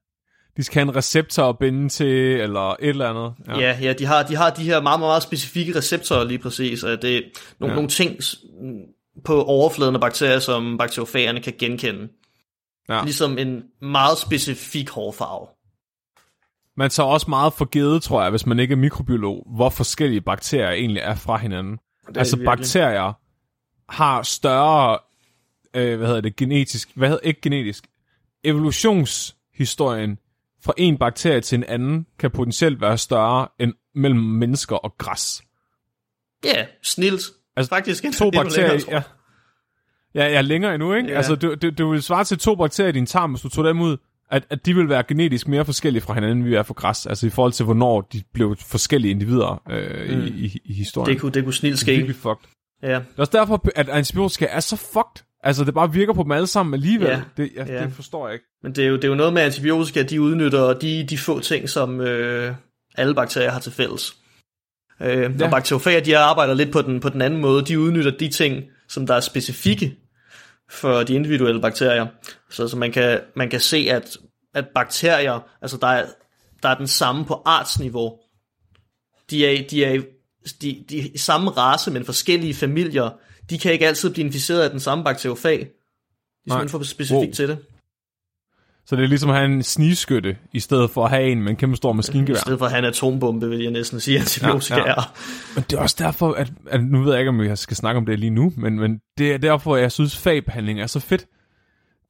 [SPEAKER 2] de skal have en receptor at binde til, eller et eller andet.
[SPEAKER 1] Ja, ja, ja de, har, de har de her meget, meget, meget specifikke receptorer lige præcis, og det er nogle, ja. Nogle ting på overfladen af bakterier, som bakteriofagerne kan genkende.
[SPEAKER 2] Ja.
[SPEAKER 1] Ligesom en meget specifik hårfarve.
[SPEAKER 2] Man tager også meget for givet, tror jeg, hvis man ikke er mikrobiolog, hvor forskellige bakterier egentlig er fra hinanden.
[SPEAKER 1] Det
[SPEAKER 2] altså
[SPEAKER 1] er virkelig.
[SPEAKER 2] bakterier har større, øh, hvad hedder det, genetisk, hvad hedder ikke genetisk, evolutionshistorien fra en bakterie til en anden kan potentielt være større end mellem mennesker og græs.
[SPEAKER 1] Ja, snilt.
[SPEAKER 2] Altså,
[SPEAKER 1] Altså, Faktisk
[SPEAKER 2] To bakterier,
[SPEAKER 1] længere,
[SPEAKER 2] ja.
[SPEAKER 1] jeg.
[SPEAKER 2] Ja, ja, længere endnu, ikke?
[SPEAKER 1] Ja.
[SPEAKER 2] Altså, du, du, du vil svare til to bakterier i din tarm, hvis du tog dem ud, at, at de vil være genetisk mere forskellige fra hinanden, end vi er for græs. Altså i forhold til, hvornår de blev forskellige individer øh, mm. i, i, i historien.
[SPEAKER 1] Det kunne, det kunne snilt
[SPEAKER 2] Det er
[SPEAKER 1] ske.
[SPEAKER 2] virkelig fucked.
[SPEAKER 1] Ja.
[SPEAKER 2] Det er også derfor, at antibiotika er så fucked. Altså, det bare virker på dem alle sammen alligevel.
[SPEAKER 1] Ja.
[SPEAKER 2] Det, ja,
[SPEAKER 1] Ja.
[SPEAKER 2] det forstår jeg ikke.
[SPEAKER 1] Men det er, jo, det er jo noget med antibiotika, de udnytter de, de få ting, som øh, alle bakterier har til fælles. Øh. Ja. Og bakteriofager, de arbejder lidt på den, på den anden måde. De udnytter de ting, som der er specifikke for de individuelle bakterier. Så, så man, kan, man kan se, at, at bakterier, altså der er, der er den samme på artsniveau. De er, de er, de, de i samme race, men forskellige familier. De kan ikke altid blive inficeret af den samme bakteriofag. De er simpelthen for specifikt
[SPEAKER 2] Wow.
[SPEAKER 1] til det.
[SPEAKER 2] Så det er ligesom at have en snigskytte, i stedet for at have en med en kæmpe stor
[SPEAKER 1] I
[SPEAKER 2] maskingevær.
[SPEAKER 1] stedet for at have en atombombe, vil jeg næsten sige, antibiotika ja,
[SPEAKER 2] Ja,
[SPEAKER 1] ja.
[SPEAKER 2] ja.
[SPEAKER 1] er.
[SPEAKER 2] Men det er også derfor, at, at nu ved jeg ikke, om vi skal snakke om det lige nu, men, men det er derfor, jeg synes, fagbehandling er så fedt.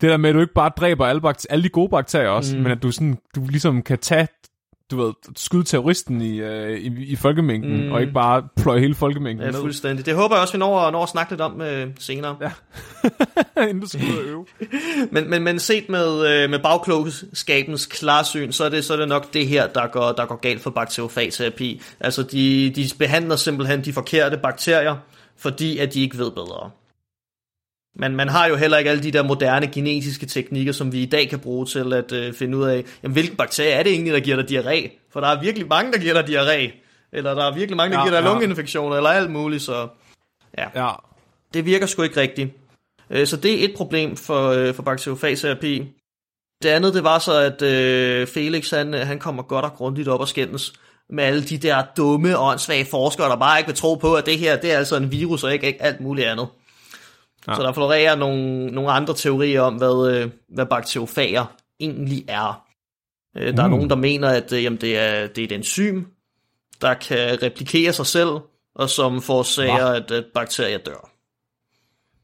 [SPEAKER 2] Det der med, at du ikke bare dræber alle, bakter- alle de gode bakterier også, mm. men at du, sådan, du ligesom kan tage, du ved, skyde terroristen i, øh, i, i folkemængden, mm. og ikke bare pløje hele folkemængden
[SPEAKER 1] Ja,
[SPEAKER 2] ned,
[SPEAKER 1] fuldstændig. Det håber jeg også, vi når, når at snakke lidt om øh, senere. Ja.
[SPEAKER 2] inden du skal ud og øve.
[SPEAKER 1] Men, men, men set med, øh, med bagklogskabens klarsyn, så er, det, så er det nok det her, der går, der går galt for bakteriofagterapi. Altså, de, de behandler simpelthen de forkerte bakterier, fordi at de ikke ved bedre. Men man har jo heller ikke alle de der moderne genetiske teknikker, som vi i dag kan bruge til at øh, finde ud af, jamen, hvilken bakterie er det egentlig, der giver dig diarré? For der er virkelig mange, der giver dig diarré. Eller der er virkelig mange, der
[SPEAKER 2] Ja,
[SPEAKER 1] giver dig
[SPEAKER 2] ja.
[SPEAKER 1] lungeinfektioner, eller alt muligt, så
[SPEAKER 2] Ja,
[SPEAKER 1] det virker sgu ikke rigtigt. Øh, Så det er et problem for, øh, for bakteriofagterapi. Det andet, det var så, at øh, Felix, han, øh, han kommer godt og grundigt op og skændes med alle de der dumme, åndssvage forskere, der bare ikke vil tro på, at det her, det er altså en virus, og ikke, ikke alt muligt andet. Ja. Så der florerer nogle, nogle andre teorier om, hvad, øh, hvad bakteriofager egentlig er. Øh, Der er
[SPEAKER 2] Mm.
[SPEAKER 1] nogen, der mener, at øh, jamen, det, er, det er et enzym, der kan replikere sig selv, og som forårsager, at, at bakterier dør.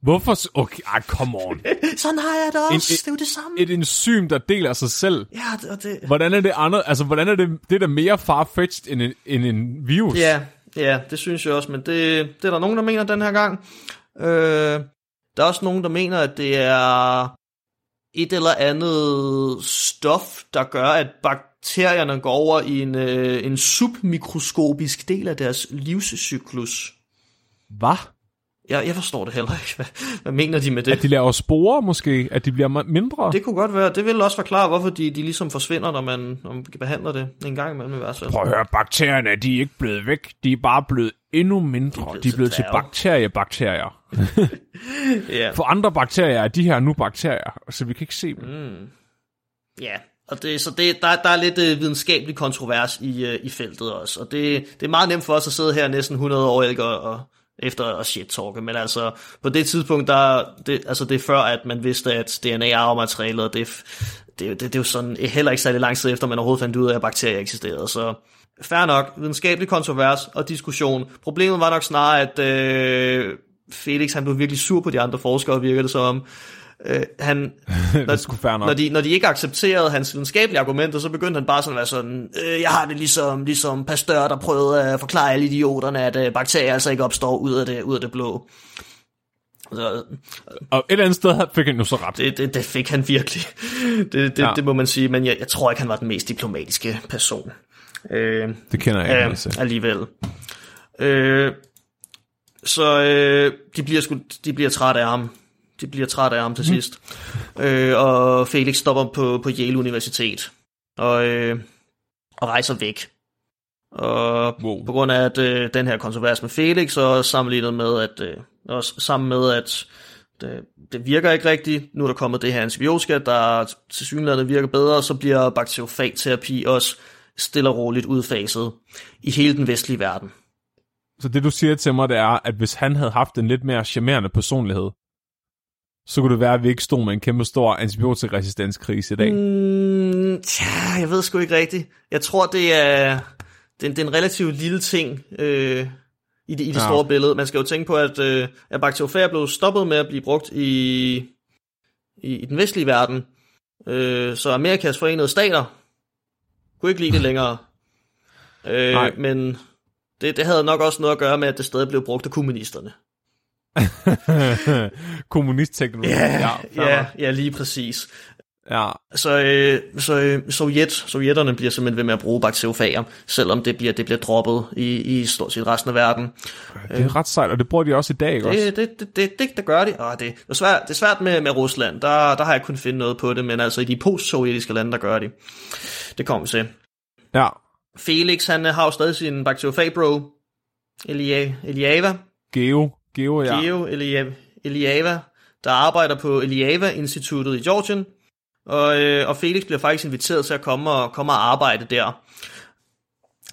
[SPEAKER 2] Hvorfor? Okay, ej, come on.
[SPEAKER 1] Sådan har jeg det også.
[SPEAKER 2] En-
[SPEAKER 1] det er jo det samme.
[SPEAKER 2] Et enzym, der deler sig selv.
[SPEAKER 1] ja, det, det,
[SPEAKER 2] Hvordan er det andet? Altså, hvordan er det, det er da mere farfetched end en, end en virus?
[SPEAKER 1] Ja, ja, det synes jeg også, men det, det er der nogen, der mener den her gang. Øh, der er også nogen, der mener, at det er et eller andet stof, der gør, at bakterierne går over i en, øh, en submikroskopisk del af deres livscyklus.
[SPEAKER 2] Hvad?
[SPEAKER 1] Jeg, jeg forstår det heller ikke. Hvad, hvad mener de med det?
[SPEAKER 2] At de laver sporer måske? At de bliver mindre?
[SPEAKER 1] Det kunne godt være. Det vil også forklare, hvorfor de, de ligesom forsvinder, når man, når man behandler det en gang imellem i hvert fald.
[SPEAKER 2] Prøv at høre, bakterierne, de er ikke blevet væk. De er bare blevet endnu mindre. De er blevet, de er blevet til bakteriebakterier.
[SPEAKER 1] Ja.
[SPEAKER 2] For andre bakterier er de her nu bakterier, så vi kan ikke se dem. Mm.
[SPEAKER 1] Ja, og det, så det, der, der er lidt øh, videnskabelig kontrovers i, øh, i feltet også, og det, det er meget nemt for os at sidde her næsten 100 år ikke, og, og, efter at shit-talke, men altså på det tidspunkt, der, det, altså det er før, at man vidste, at DNA er arvematerialet, og det, det, det, det er jo sådan heller ikke særlig lang tid efter, man overhovedet fandt ud af, at bakterier eksisterede, så fair nok, videnskabelig kontrovers og diskussion. Problemet var nok snarere, at øh, Felix han blev virkelig sur på de andre forskere, virker det som. Øh, han,
[SPEAKER 2] det er sgu fair nok.
[SPEAKER 1] når de, når de ikke accepterede hans videnskabelige argumenter, så begyndte han bare sådan at være sådan, øh, jeg har det ligesom, ligesom Pasteur, der prøvede at forklare alle idioterne, at øh, bakterier altså ikke opstår ud af det, ud af det blå. Så,
[SPEAKER 2] Og et eller andet sted fik han jo så ret.
[SPEAKER 1] det, det, det fik han virkelig. Det, det,
[SPEAKER 2] Ja.
[SPEAKER 1] det må man sige, men jeg, jeg tror ikke, han var den mest diplomatiske person. Øh,
[SPEAKER 2] Det kender jeg ikke
[SPEAKER 1] øh, alligevel. Øh, så øh, de, bliver sgu, de bliver trætte af ham. De bliver trætte af ham til sidst. Øh, og Felix stopper på, på Yale Universitet. Og, øh, og rejser væk. Og
[SPEAKER 2] Wow.
[SPEAKER 1] på grund af at, øh, den her kontrovers med Felix, og sammenlignet med, at, øh, også sammen med, at det, det virker ikke rigtigt. Nu er der kommet det her antibiotika, der til synligheden virker bedre, så bliver bakteriofatterapi også stille og roligt udfaset i hele den vestlige verden.
[SPEAKER 2] Så det du siger til mig, det er, at hvis han havde haft en lidt mere charmerende personlighed, så kunne det være, at vi ikke stod med en kæmpe stor antibiotikaresistenskrise i dag.
[SPEAKER 1] Mm, tja, jeg ved sgu ikke rigtigt. Jeg tror, det er, det det er en relativt lille ting øh, i det, i det
[SPEAKER 2] Ja.
[SPEAKER 1] ja. store billede. Man skal jo tænke på, at, øh, at bakteriofager blev stoppet med at blive brugt i, i, i den vestlige verden. Øh, så Amerikas forenede stater kunne ikke lide det længere. Øh,
[SPEAKER 2] Nej.
[SPEAKER 1] men det, det havde nok også noget at gøre med, at det stadig blev brugt af kommunisterne.
[SPEAKER 2] Kommunistteknologi.
[SPEAKER 1] Ja, ja,
[SPEAKER 2] nok.
[SPEAKER 1] ja, lige præcis.
[SPEAKER 2] ja.
[SPEAKER 1] Så, øh, så øh, Sovjet, sovjetterne bliver simpelthen ved med at bruge bakteriofager, selvom det bliver, det bliver droppet i, i stort set resten af verden.
[SPEAKER 2] Det er ret sejt, og det bruger de også i dag, ikke også?
[SPEAKER 1] Det, det, det, det, det, gør de. Og det, det, er svært, det er svært med, med Rusland, der, der har jeg kun finde noget på det, men altså i de post-sovjetiske lande, der gør de. Det kommer vi til.
[SPEAKER 2] Ja.
[SPEAKER 1] Felix, han har jo stadig sin bakteriofag-bro, Elia, Eliava,
[SPEAKER 2] Geo. Geo, ja.
[SPEAKER 1] Geo Eliava, Eliava, der arbejder på Eliava-instituttet i Georgien, og, øh, og Felix bliver faktisk inviteret til at komme og, komme og arbejde der.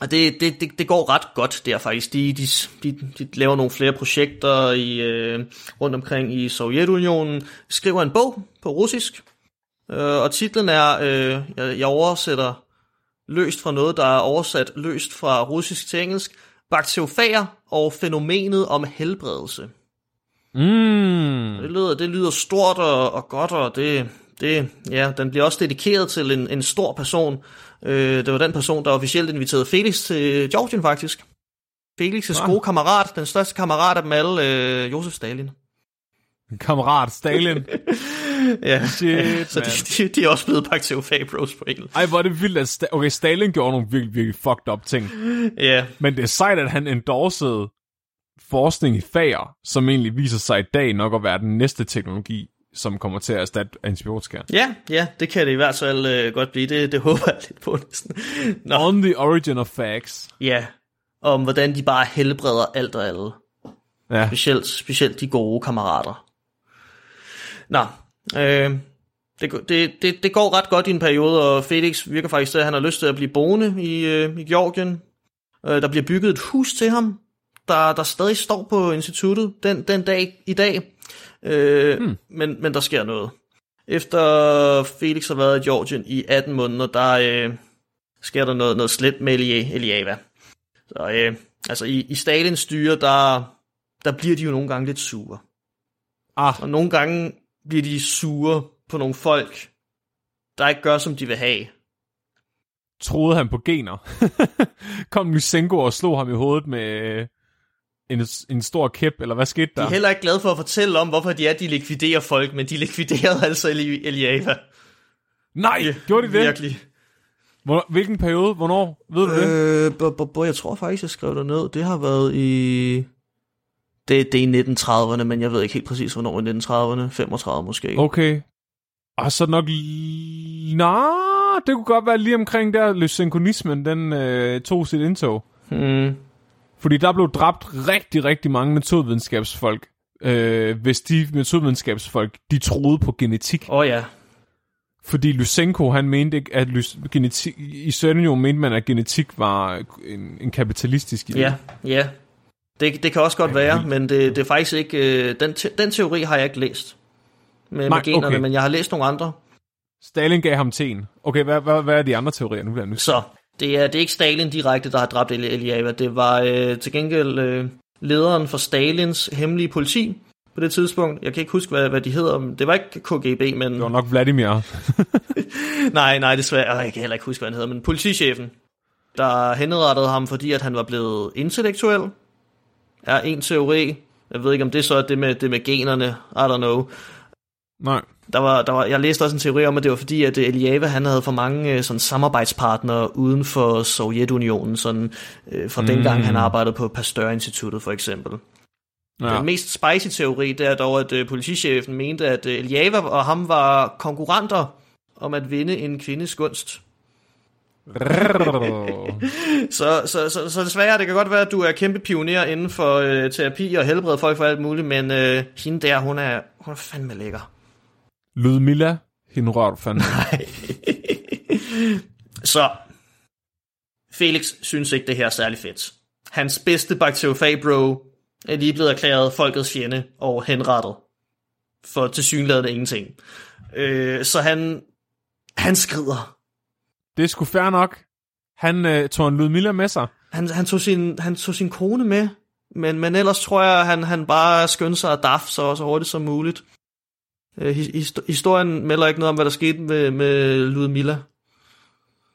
[SPEAKER 1] Og det, det, det, det går ret godt der faktisk. De, de, de, de laver nogle flere projekter i, øh, rundt omkring i Sovjetunionen, skriver en bog på russisk, øh, og titlen er, øh, jeg, jeg oversætter løst fra noget, der er oversat løst fra russisk til engelsk, bakteriofager og fænomenet om helbredelse.
[SPEAKER 2] Mm.
[SPEAKER 1] Det lyder, det lyder stort og, og godt, og det, det, ja, den bliver også dedikeret til en, en stor person. Øh, det var den person, der officielt inviterede Felix til Georgien, faktisk. Felix'
[SPEAKER 2] Ah.
[SPEAKER 1] gode kammerat, den største kammerat af dem alle, øh, Josef Stalin.
[SPEAKER 2] Kammerat Stalin.
[SPEAKER 1] Ja,
[SPEAKER 2] Shit,
[SPEAKER 1] så de, de, de er også blevet bakteriofag bros på engelsk.
[SPEAKER 2] Ej, hvor er det vildt, at Sta- okay, Stalin gjorde nogle virkelig, virkelig fucked up ting.
[SPEAKER 1] Ja,
[SPEAKER 2] Men det er sejt, at han endorsede forskning i fager, som egentlig viser sig i dag nok at være den næste teknologi, som kommer til at erstatte antibiotika.
[SPEAKER 1] ja, ja, det kan det i hvert fald øh, godt blive. Det, det håber jeg lidt på næsten. Nå,
[SPEAKER 2] On the origin of facts.
[SPEAKER 1] ja, om hvordan de bare helbreder alt og alle.
[SPEAKER 2] Ja,
[SPEAKER 1] Specielt, specielt de gode kammerater. Nå, øh, det, det, det, det går ret godt i en periode, og Felix virker faktisk til, at han har lyst til at blive boende i, øh, i Georgien. Øh, der bliver bygget et hus til ham, der, der stadig står på instituttet den, den dag i dag. Øh, hmm. men, men der sker noget. Efter Felix har været i Georgien i 18 måneder, der øh, sker der noget, noget slet med Elia- Eliava. Så øh, altså i, i Stalins styre, der, der bliver de jo nogle gange lidt sure.
[SPEAKER 2] Ah,
[SPEAKER 1] Og nogle gange bliver de sure på nogle folk, der ikke gør, som de vil have.
[SPEAKER 2] troede han på gener. Kom Lysenko og slog ham i hovedet med øh, en, en stor kæp, eller hvad skete
[SPEAKER 1] De
[SPEAKER 2] der?
[SPEAKER 1] er heller ikke glade for at fortælle om, hvorfor de er, de likviderer folk, men de likviderede altså Eli- Eliava.
[SPEAKER 2] Nej, gjorde de det?
[SPEAKER 1] Virkelig.
[SPEAKER 2] Hvor, hvilken periode? Hvornår? Ved du det?
[SPEAKER 1] Øh, bo, bo, jeg tror faktisk, jeg skrev det ned. Det har været i... Det, det er i 1930'erne, men jeg ved ikke helt præcis, hvornår i 1930'erne. 35 måske.
[SPEAKER 2] Okay. Og så nok... Nå, det kunne godt være lige omkring der, lysenkonismen, den øh, tog sit indtog.
[SPEAKER 1] Hmm.
[SPEAKER 2] Fordi der blev dræbt rigtig, rigtig mange naturvidenskabsfolk, øh, hvis de naturvidenskabsfolk, de troede på genetik.
[SPEAKER 1] Åh oh, ja.
[SPEAKER 2] Fordi Lysenko, han mente ikke, at lys- genetik, i Sovjetunionen mente man, at genetik var en, en kapitalistisk idé.
[SPEAKER 1] Ja, ja. Det, det kan også godt være, men det, det er faktisk ikke... Øh, den, te, den teori har jeg ikke læst med,
[SPEAKER 2] Nej,
[SPEAKER 1] med generne,
[SPEAKER 2] okay.
[SPEAKER 1] men jeg har læst nogle andre.
[SPEAKER 2] Stalin gav ham teen. Okay, hvad, hvad, hvad er de andre teorier nu? nysgerrig.
[SPEAKER 1] Så det er, det er ikke Stalin direkte, der har dræbt Eli- Eliava. Det var øh, til gengæld øh, lederen for Stalins hemmelige politi på det tidspunkt. Jeg kan ikke huske, hvad, hvad de hedder. Det var ikke KGB, men...
[SPEAKER 2] Det var nok Vladimir.
[SPEAKER 1] Nej, nej, desværre. Jeg kan heller ikke huske, hvad han hedder, men politichefen, der henrettede ham, fordi at han var blevet intellektuel, er en teori. Jeg ved ikke, om det så er det med, det med generne. I don't know.
[SPEAKER 2] Nej.
[SPEAKER 1] Der var, der var, jeg læste også en teori om, at det var fordi, at Eliava han havde for mange øh, sådan, samarbejdspartnere uden for Sovjetunionen, sådan, øh, fra mm. dengang han arbejdede på Pasteur-instituttet for eksempel. Ja. Den mest spicy teori, det er dog, at øh, politichefen mente, at øh, Eliava og ham var konkurrenter om at vinde en kvindes gunst. Så, så, så, så desværre, det kan godt være, at du er kæmpe pioner inden for øh, terapi og helbrede folk for alt muligt, men øh, hende der, hun er, hun er fandme lækker.
[SPEAKER 2] Ludmilla, hende du fandme.
[SPEAKER 1] Så Felix synes ikke, det her er særlig fedt. Hans bedste bakteriofag bro er lige blevet erklæret folkets fjende og henrettet. For tilsyneladende ingenting. Øh, så han, han skrider.
[SPEAKER 2] Det er sgu fair nok. Han øh, tog en Ludmilla med sig.
[SPEAKER 1] Han, han, tog sin, han tog sin kone med, men, men ellers tror jeg, han, han bare skyndte sig at daf så, så hurtigt som muligt. Øh, his- historien melder ikke noget om, hvad der skete med, med Ludmilla.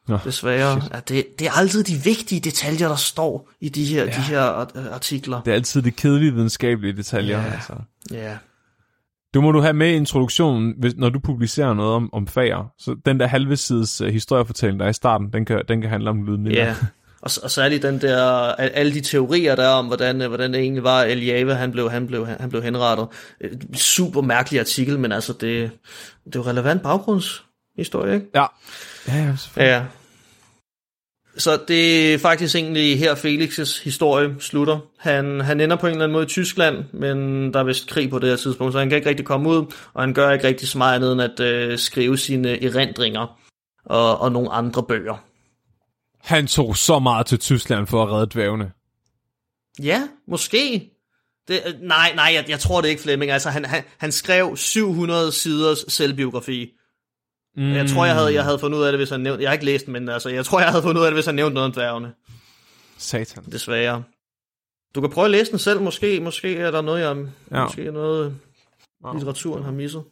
[SPEAKER 2] Nå,
[SPEAKER 1] Desværre. Ja, det, det er altid de vigtige detaljer, der står i de her, ja. de her art- artikler.
[SPEAKER 2] Det er altid de kedelige videnskabelige detaljer.
[SPEAKER 1] Ja.
[SPEAKER 2] Altså.
[SPEAKER 1] Ja.
[SPEAKER 2] Du må du have med i introduktionen, hvis, når du publicerer noget om, om fager. Så den der halve sides uh, historiefortælling, der er i starten, den kan, den kan handle om Ludmilla.
[SPEAKER 1] Ja. Og, og særligt den der, al- alle de teorier der er om, hvordan, øh, hvordan det egentlig var, Eliava, han blev, han blev, han blev henrettet. Øh, Super mærkelig artikel, men altså, det, det er jo relevant baggrundshistorie, ikke?
[SPEAKER 2] Ja, ja, ja.
[SPEAKER 1] Ja. Så det er faktisk egentlig her Felix' historie slutter. Han, han ender på en eller anden måde i Tyskland, men der er vist krig på det her tidspunkt, så han kan ikke rigtig komme ud, og han gør ikke rigtig så meget andet end at øh, skrive sine erindringer og, og nogle andre bøger.
[SPEAKER 2] Han tog så meget til Tyskland for at redde dvævene.
[SPEAKER 1] Ja, måske. Det, øh, nej, nej, jeg, jeg tror det ikke, Flemming. Altså, han, han, han skrev 700 siders selvbiografi. Mm. Jeg tror, jeg havde, jeg havde fundet ud af det, hvis han nævnte... Jeg har ikke læst den, men altså, jeg tror, jeg havde fundet ud af det, hvis han nævnte noget om dværgene.
[SPEAKER 2] Satan.
[SPEAKER 1] Desværre. Du kan prøve at læse den selv, måske. Måske er der noget, jeg, ja. Måske er noget, litteraturen har misset.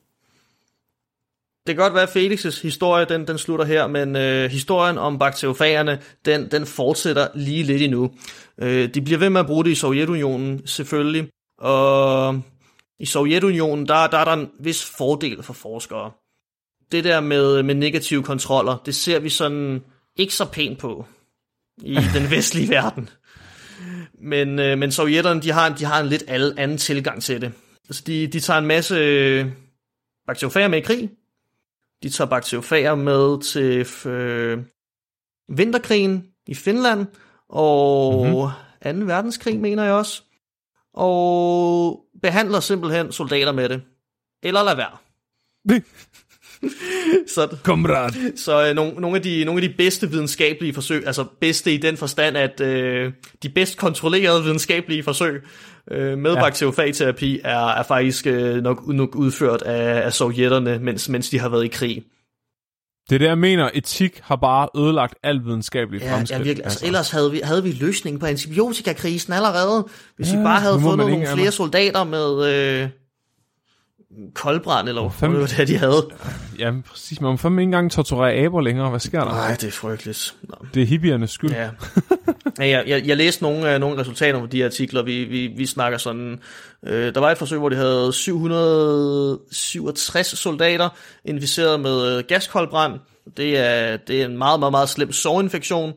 [SPEAKER 1] Det kan godt være, at Felix' historie, den, den slutter her, men øh, historien om bakteriofagerne, den, den fortsætter lige lidt endnu. Øh, de bliver ved med at bruge det i Sovjetunionen, selvfølgelig. Og i Sovjetunionen, der, der er der en vis fordel for forskere. Det der med, med negative kontroller, det ser vi sådan ikke så pænt på i den vestlige verden. Men, øh, men sovjetterne, de har, de har en lidt al- anden tilgang til det. Altså, de, de tager en masse øh, bakteriofager med i krig. De tager bakteriofager med til øh, vinterkrigen i Finland, og mm-hmm. 2. verdenskrig, mener jeg også. Og behandler simpelthen soldater med det. Eller lad være. Så,
[SPEAKER 2] Kammerat.
[SPEAKER 1] så øh, nogle, nogle, af de, nogle af de bedste videnskabelige forsøg, altså bedste i den forstand, at øh, de bedst kontrollerede videnskabelige forsøg øh, med ja. Bakteriofagterapi er, er faktisk øh, nok, nok udført af, af sovjetterne, mens, mens de har været i krig.
[SPEAKER 2] Det er det, jeg mener. Etik har bare ødelagt al videnskabelig
[SPEAKER 1] Ja,
[SPEAKER 2] fremskridt.
[SPEAKER 1] ja virkelig. Altså, ellers havde vi, havde vi løsningen på antibiotikakrisen allerede, hvis ja, vi bare havde fundet nogle
[SPEAKER 2] ikke
[SPEAKER 1] flere
[SPEAKER 2] andet.
[SPEAKER 1] soldater med, øh, koldbrand, eller hvad
[SPEAKER 2] fanden-
[SPEAKER 1] det de havde.
[SPEAKER 2] Ja, præcis. Man må fandme ikke engang torturere aber længere. Hvad sker der?
[SPEAKER 1] Nej, det er frygteligt. Nå.
[SPEAKER 2] Det er hippiernes skyld.
[SPEAKER 1] Ja. ja jeg, jeg, jeg læste nogle, øh, nogle resultater på de artikler. Vi, vi, vi snakker sådan... Øh, der var et forsøg, hvor de havde 767 soldater inficeret med øh, gaskoldbrand. Det er, det er en meget, meget, meget slem sårinfektion.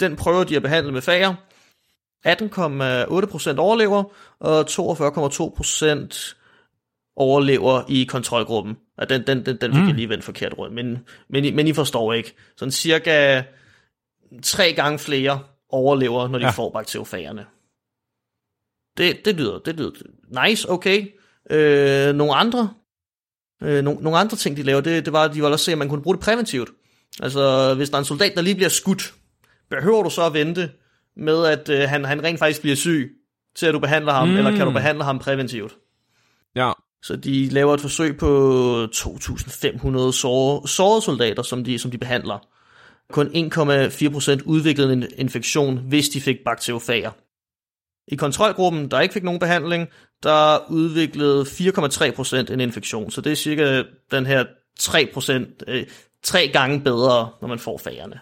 [SPEAKER 1] Den prøver de at behandle med fager. 18,8% overlever, og 42,2% overlever i kontrolgruppen. Og den, den, den, den fik mm. jeg lige vendt forkert rundt, men, men, men I forstår ikke. Sådan cirka tre gange flere overlever, når de
[SPEAKER 2] Ja.
[SPEAKER 1] får bakteriofagerne. Det, det, lyder, det lyder nice, okay. Øh, nogle andre øh, nogle, nogle andre ting, de laver, det, det var, at de ville også se, at man kunne bruge det præventivt. Altså, hvis der er en soldat, der lige bliver skudt, behøver du så at vente med, at øh, han, han rent faktisk bliver syg, til at du behandler ham,
[SPEAKER 2] Mm.
[SPEAKER 1] mm. eller kan du behandle ham præventivt?
[SPEAKER 2] Ja.
[SPEAKER 1] Så de laver et forsøg på 2.500 sårede, sårede soldater, som de, som de behandler. Kun 1,4% udviklede en infektion, hvis de fik bakteriofager. I kontrolgruppen, der ikke fik nogen behandling, der udviklede 4,3% en infektion. Så det er cirka den her 3%, øh, tre gange bedre, når man får fagerne.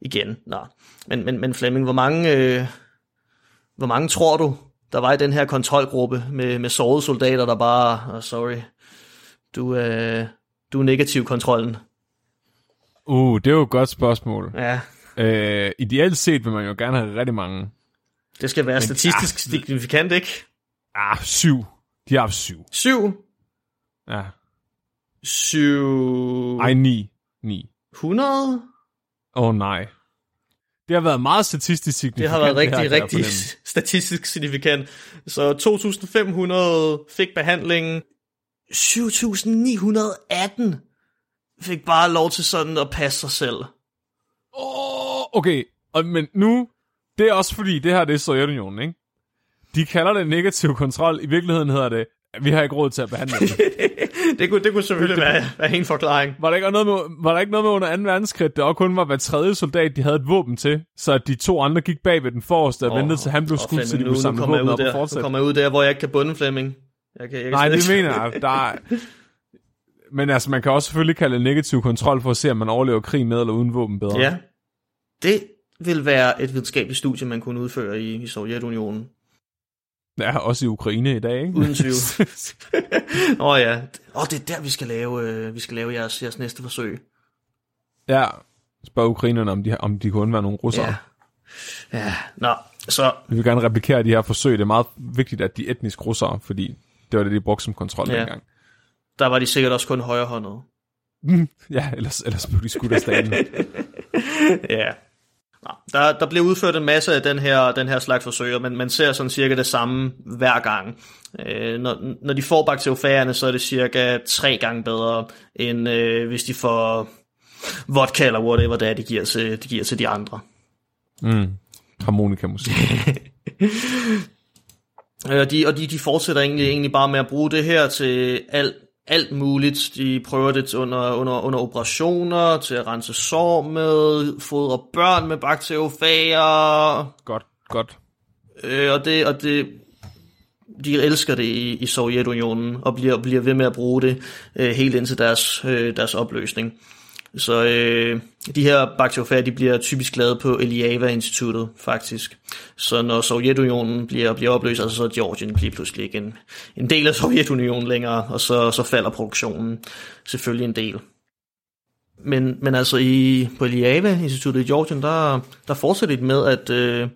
[SPEAKER 1] Igen, nå. Men, men, men Flemming, hvor mange, øh, hvor mange tror du, der var i den her kontrolgruppe med, med sårede soldater, der bare, oh, sorry, du, øh, du er negativ kontrollen.
[SPEAKER 2] Uh, det er jo et godt spørgsmål.
[SPEAKER 1] Ja,
[SPEAKER 2] Øh, ideelt set vil man jo gerne have rigtig mange.
[SPEAKER 1] det skal være
[SPEAKER 2] Men-
[SPEAKER 1] statistisk
[SPEAKER 2] ah,
[SPEAKER 1] signifikant, ikke?
[SPEAKER 2] Ah, syv. De har haft syv.
[SPEAKER 1] 7,
[SPEAKER 2] Ja.
[SPEAKER 1] 7,
[SPEAKER 2] Ej, ni. Ni.
[SPEAKER 1] 100?
[SPEAKER 2] Åh oh, nej. Det har været meget statistisk signifikant.
[SPEAKER 1] Det har været
[SPEAKER 2] her,
[SPEAKER 1] rigtig,
[SPEAKER 2] jeg
[SPEAKER 1] rigtig statistisk signifikant. Så 2.500 fik behandlingen. 7.918 fik bare lov til sådan at passe sig selv.
[SPEAKER 2] Åh, okay. Og, men nu, det er også fordi, det her det er Sovjetunionen, ikke? De kalder det negativ kontrol. I virkeligheden hedder det, vi har ikke råd til at behandle det.
[SPEAKER 1] Det kunne, det kunne selvfølgelig være, være en forklaring.
[SPEAKER 2] Var der, ikke noget med, var der ikke noget med under 2. verdenskrig, der også kun var hver tredje soldat, de havde et våben til, så de to andre gik bag ved den forreste og
[SPEAKER 1] Åh,
[SPEAKER 2] ventede til han blev skudt, så de
[SPEAKER 1] nu,
[SPEAKER 2] kunne
[SPEAKER 1] nu
[SPEAKER 2] samle våben
[SPEAKER 1] ud
[SPEAKER 2] op og
[SPEAKER 1] der, nu
[SPEAKER 2] fortsætte.
[SPEAKER 1] kommer jeg ud der, hvor jeg ikke kan bunde, Flemming. Jeg kan, jeg kan
[SPEAKER 2] Nej, det
[SPEAKER 1] ikke-
[SPEAKER 2] mener jeg. Der er... Men altså, man kan også selvfølgelig kalde det negativ kontrol for at se, om man overlever krig med eller uden våben bedre.
[SPEAKER 1] Ja. Det vil være et videnskabeligt studie, man kunne udføre i, i Sovjetunionen.
[SPEAKER 2] Ja, også i Ukraine i dag, ikke?
[SPEAKER 1] Uden tvivl. Åh oh, ja. Åh, oh, det er der, vi skal lave, øh, vi skal lave jeres, jeres næste forsøg.
[SPEAKER 2] ja. Spørg ukrainerne, om de, om de kunne undvære nogle russere.
[SPEAKER 1] Ja. Ja, nå, så
[SPEAKER 2] Vi vil gerne replikere de her forsøg. Det er meget vigtigt, at de er etnisk russere, fordi det var det, de brugte som kontrol
[SPEAKER 1] Ja.
[SPEAKER 2] dengang.
[SPEAKER 1] der var de sikkert også kun højrehåndede.
[SPEAKER 2] Ja, ellers, ellers blev de skudt af staten.
[SPEAKER 1] ja. Nå, der, der bliver udført en masse af den her, den her slags forsøg, men man ser sådan cirka det samme hver gang. Øh, når, når de får bakteriofagerne, så er det cirka tre gange bedre, end øh, hvis de får vodka eller whatever det er, de giver til de, giver til de andre.
[SPEAKER 2] Mm. Harmonika musik.
[SPEAKER 1] Øh, Og de, og de, de fortsætter egentlig, egentlig bare med at bruge det her til alt, alt muligt. De prøver det under, under, under operationer, til at rense sår med, fodre børn med bakteriofager,
[SPEAKER 2] godt, godt.
[SPEAKER 1] øh, og det, og det, de elsker det i, i Sovjetunionen, og bliver, bliver ved med at bruge det øh, helt indtil deres, øh, deres opløsning. Så øh, de her bakteriofager, de bliver typisk lavet på Eliava-instituttet, faktisk. Så når Sovjetunionen bliver, bliver opløst, altså så er Georgien bliver pludselig ikke en, en del af Sovjetunionen længere, og så, så falder produktionen selvfølgelig en del. Men, men altså i, på Eliava-instituttet i Georgien, der, der fortsætter de med at øh,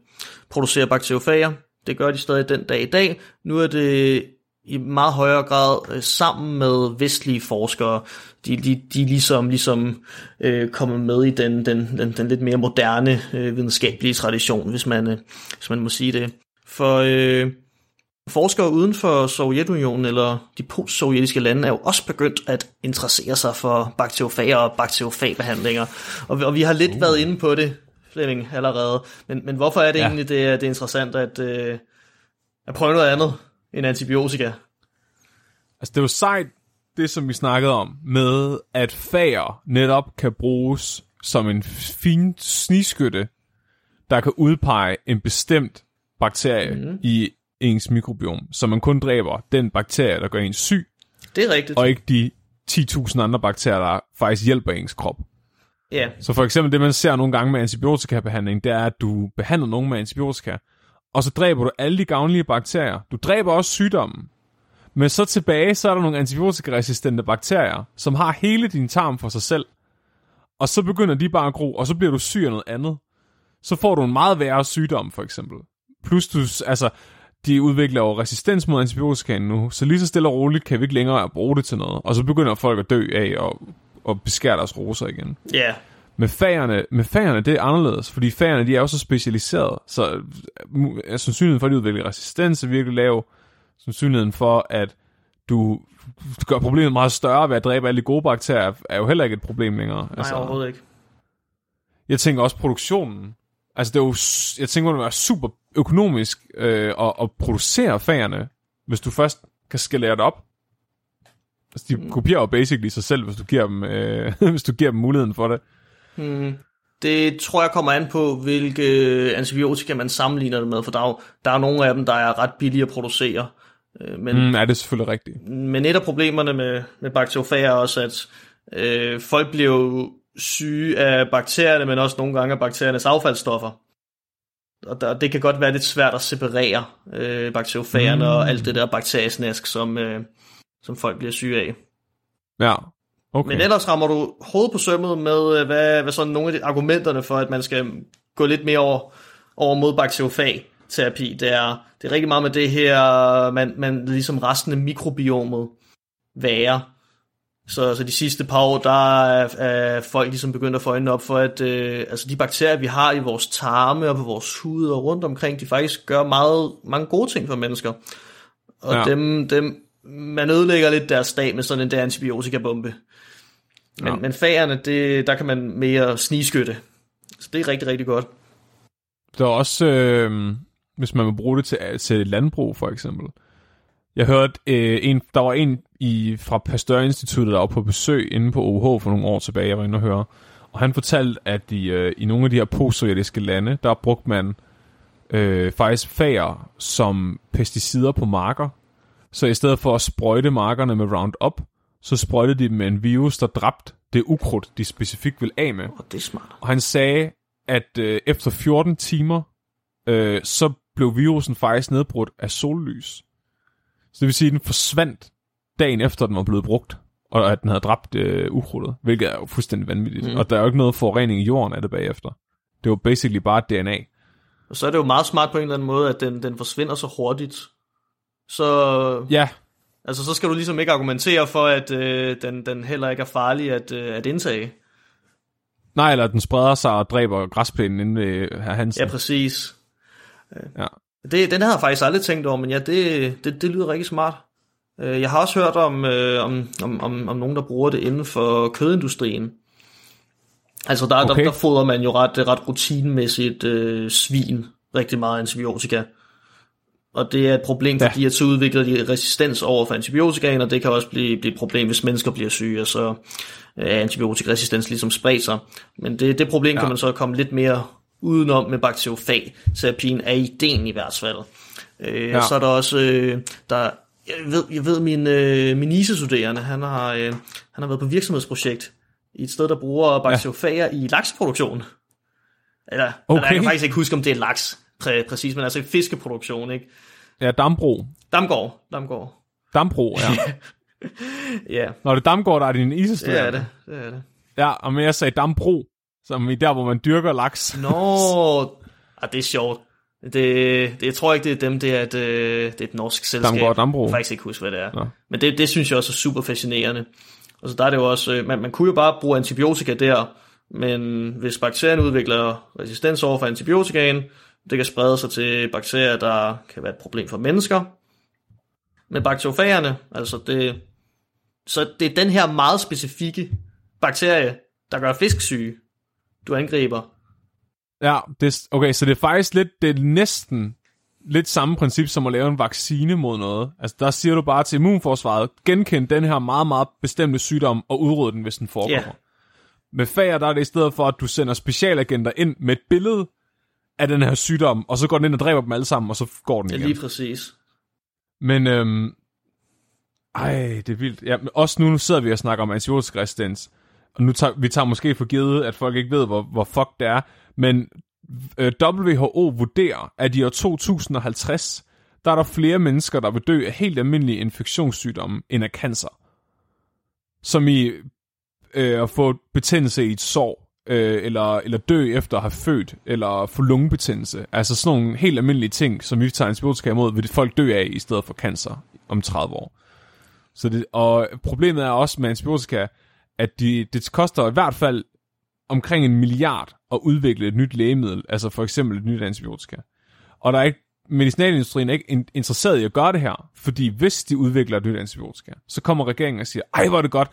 [SPEAKER 1] producere bakteriofager. Det gør de stadig den dag i dag. Nu er det i meget højere grad øh, sammen med vestlige forskere. De, de, de er ligesom, ligesom øh, kommet med i den, den, den, den lidt mere moderne øh, videnskabelige tradition, hvis man, øh, hvis man må sige det. For øh, forskere uden for Sovjetunionen eller de post-sovjetiske lande er jo også begyndt at interessere sig for bakteriofager og bakteriofagbehandlinger. Og, og vi har lidt uh. været inde på det, Flemming, allerede. Men, men hvorfor er det
[SPEAKER 2] Ja.
[SPEAKER 1] egentlig, det det er interessant at, øh, at prøve noget andet end antibiotika?
[SPEAKER 2] Altså, det er jo sejt, det som vi snakkede om, med at fager netop kan bruges som en fin snigskytte, der kan udpege en bestemt bakterie mm. i ens mikrobiom, så man kun dræber den bakterie, der gør en syg.
[SPEAKER 1] Det er rigtigt.
[SPEAKER 2] og ikke de 10.000 andre bakterier, der faktisk hjælper ens krop.
[SPEAKER 1] Ja,
[SPEAKER 2] Så for eksempel det, man ser nogle gange med antibiotikabehandling, det er, at du behandler nogen med antibiotika, og så dræber du alle de gavnlige bakterier. Du dræber også sygdommen. Men så tilbage, så er der nogle antibiotikaresistente bakterier, som har hele din tarm for sig selv. Og så begynder de bare at gro, og så bliver du syg af noget andet. Så får du en meget værre sygdom, for eksempel. Plus du, altså, de udvikler jo resistens mod antibiotika nu, så lige så stille og roligt kan vi ikke længere bruge det til noget. Og så begynder folk at dø af og, og beskære deres roser igen.
[SPEAKER 1] ja.
[SPEAKER 2] Med fagerne, med fagerne, det er anderledes, fordi fagerne, de er jo så specialiseret, så er sandsynligheden for, at de udvikler resistens er virkelig lav. Sandsynligheden for, at du gør problemet meget større ved at dræbe alle de gode bakterier, er jo heller ikke et problem længere.
[SPEAKER 1] Nej, overhovedet ikke.
[SPEAKER 2] Jeg tænker også produktionen. Altså, det er jo, jeg tænker, det være super økonomisk øh, at, at producere fagerne, hvis du først kan skalere det op. Altså, de kopierer jo basically sig selv, hvis du giver dem, øh, hvis du giver dem muligheden for det.
[SPEAKER 1] Hmm. Det tror jeg kommer an på, hvilke antibiotika man sammenligner det med, for der er, jo, der er nogle af dem, der er ret billige at producere. Øh, Men,
[SPEAKER 2] Mm, er det selvfølgelig rigtigt.
[SPEAKER 1] men et af problemerne med, med bakteriofager er også, at øh, folk bliver jo syge af bakterierne, men også nogle gange af bakteriernes affaldsstoffer. Og der, det kan godt være lidt svært at separere øh, bakteriofagerne mm. og alt det der bakteriesnask, som, øh, som folk bliver syge af.
[SPEAKER 2] Ja, okay.
[SPEAKER 1] Men ellers rammer du hovedet på sømmet med, øh, hvad, hvad sådan nogle af de argumenterne for, at man skal gå lidt mere over, over mod bakteriofag-terapi. Det er, det er rigtig meget med det her, man, man ligesom resten af mikrobiomet være. Så, så de sidste par år, der er, er folk ligesom begyndt at få øjnene op for, at øh, altså de bakterier, vi har i vores tarme og på vores hud og rundt omkring, de faktisk gør meget, mange gode ting for mennesker. Og
[SPEAKER 2] ja.
[SPEAKER 1] dem, dem, man ødelægger lidt deres dag med sådan en der antibiotikabombe. Men,
[SPEAKER 2] Ja.
[SPEAKER 1] men fagerne, det, der kan man mere snigskytte. Så det er rigtig, rigtig godt.
[SPEAKER 2] Der er også, øh, hvis man vil bruge det til, til landbrug, for eksempel. Jeg hørte, øh, en, der var en i, fra Pasteur Instituttet, der var på besøg inde på OH for nogle år tilbage, jeg var inde og høre. Og han fortalte, at i, øh, i nogle af de her postsovjetiske lande, der brugte man øh, faktisk fager som pesticider på marker. Så i stedet for at sprøjte markerne med Roundup, så sprøjtede de dem med en virus, der dræbte det ukrudt, de specifikt vil af med.
[SPEAKER 1] Og det er smart.
[SPEAKER 2] Og han sagde, at øh, efter 14 timer, øh, så blev virusen faktisk nedbrudt af sollys. Så det vil sige, at den forsvandt dagen efter, den var blevet brugt, og at den havde dræbt øh, ukrudtet, hvilket er jo fuldstændig vanvittigt. Mm. Og der er jo ikke noget forurening i jorden af det bagefter. Det var basically bare DNA.
[SPEAKER 1] Og så er det jo meget smart på en eller anden måde, at den, den forsvinder så hurtigt. Så,
[SPEAKER 2] Ja,
[SPEAKER 1] altså, så skal du ligesom ikke argumentere for, at øh, den, den heller ikke er farlig at, øh, at indtage.
[SPEAKER 2] nej, eller den spreder sig og dræber græsplænen inde ved herr Hansen.
[SPEAKER 1] Ja, præcis.
[SPEAKER 2] Ja.
[SPEAKER 1] Det, den havde jeg faktisk aldrig tænkt over, men ja, det, det, det lyder rigtig smart. Øh, Jeg har også hørt om, øh, om, om, om, om nogen, der bruger det inden for kødindustrien. Altså der. Okay. der, der fodrer man jo ret, ret rutinemæssigt øh, svin rigtig meget antibiotika. Og det er et problem,
[SPEAKER 2] Ja.
[SPEAKER 1] fordi at så udvikler de resistens over for antibiotikaen, og det kan også blive, blive et problem, hvis mennesker bliver syge, og så er antibiotikaresistens ligesom spredt sig. Men det, det problem ja.
[SPEAKER 2] Ja.
[SPEAKER 1] kan man så komme lidt mere udenom med bakteriofag-terapien, er ideen i hvert fald. Øh, ja.
[SPEAKER 2] Ja.
[SPEAKER 1] Så er der også, øh, der, jeg ved, jeg ved min, øh, min ISE-studerende, han har, øh, han har været på virksomhedsprojekt i et sted, der bruger bakteriofager ja. i laksproduktion. Eller, okay. eller, jeg kan faktisk ikke huske, om det er laks præ, præcis, men altså fiskeproduktion, ikke?
[SPEAKER 2] Ja, Dambro.
[SPEAKER 1] Damgård, Damgård.
[SPEAKER 2] Dambro, ja.
[SPEAKER 1] Ja,
[SPEAKER 2] Når det er Damgård, der er din
[SPEAKER 1] det
[SPEAKER 2] isesteder.
[SPEAKER 1] er det. det, er det.
[SPEAKER 2] Ja, og men jeg sagde Dambro, som i der, hvor man dyrker laks.
[SPEAKER 1] Nå, ah, det er sjovt. Det, det, jeg tror ikke, det er dem, det er et, øh, det er et norsk selskab.
[SPEAKER 2] Damgård Dambro.
[SPEAKER 1] Jeg kan faktisk ikke huske, hvad det er.
[SPEAKER 2] Nå.
[SPEAKER 1] Men det, det synes jeg også er super fascinerende. Og så der er det jo også, øh, man, man kunne jo bare bruge antibiotika der, men hvis bakterien udvikler resistens over for antibiotikaen, det kan sprede sig til bakterier, der kan være et problem for mennesker. Men bakteriofagerne, altså det, så det er den her meget specifikke bakterie, der gør fisk syge, du angriber.
[SPEAKER 2] Ja, det, okay, så det er faktisk lidt, det er næsten lidt samme princip som at lave en vaccine mod noget. Altså der siger du bare til immunforsvaret, genkend den her meget, meget bestemte sygdom og udrydde den, hvis den forekommer.
[SPEAKER 1] Ja.
[SPEAKER 2] Med fager, der er det i stedet for, at du sender specialagenter ind med et billede af den her sygdom, og så går den ind og dræber dem alle sammen, og så går den
[SPEAKER 1] Ja,
[SPEAKER 2] igen.
[SPEAKER 1] lige præcis.
[SPEAKER 2] Men øhm, Ej, det er vildt. Ja, men også nu, nu sidder vi og snakker om antibiotikaresistens, og nu tager, vi tager måske for givet, at folk ikke ved, hvor, hvor fuck det er, men øh, WHO vurderer, at i år 2050, der er der flere mennesker, der vil dø af helt almindelige infektionssygdomme end af cancer. Som i øh, at få betændelse i et sår, øh, eller, eller dø efter at have født, eller få lungebetændelse. Altså sådan nogle helt almindelige ting, som vi tager antibiotika imod, vil folk dø af i stedet for cancer om 30 år. Så det, og problemet er også med antibiotika, at de, det koster i hvert fald omkring en milliard at udvikle et nyt lægemiddel, altså for eksempel et nyt antibiotika. Og der er ikke, medicinalindustrien er ikke interesseret i at gøre det her, fordi hvis de udvikler et nyt antibiotika, så kommer regeringen og siger, ej hvor er det godt,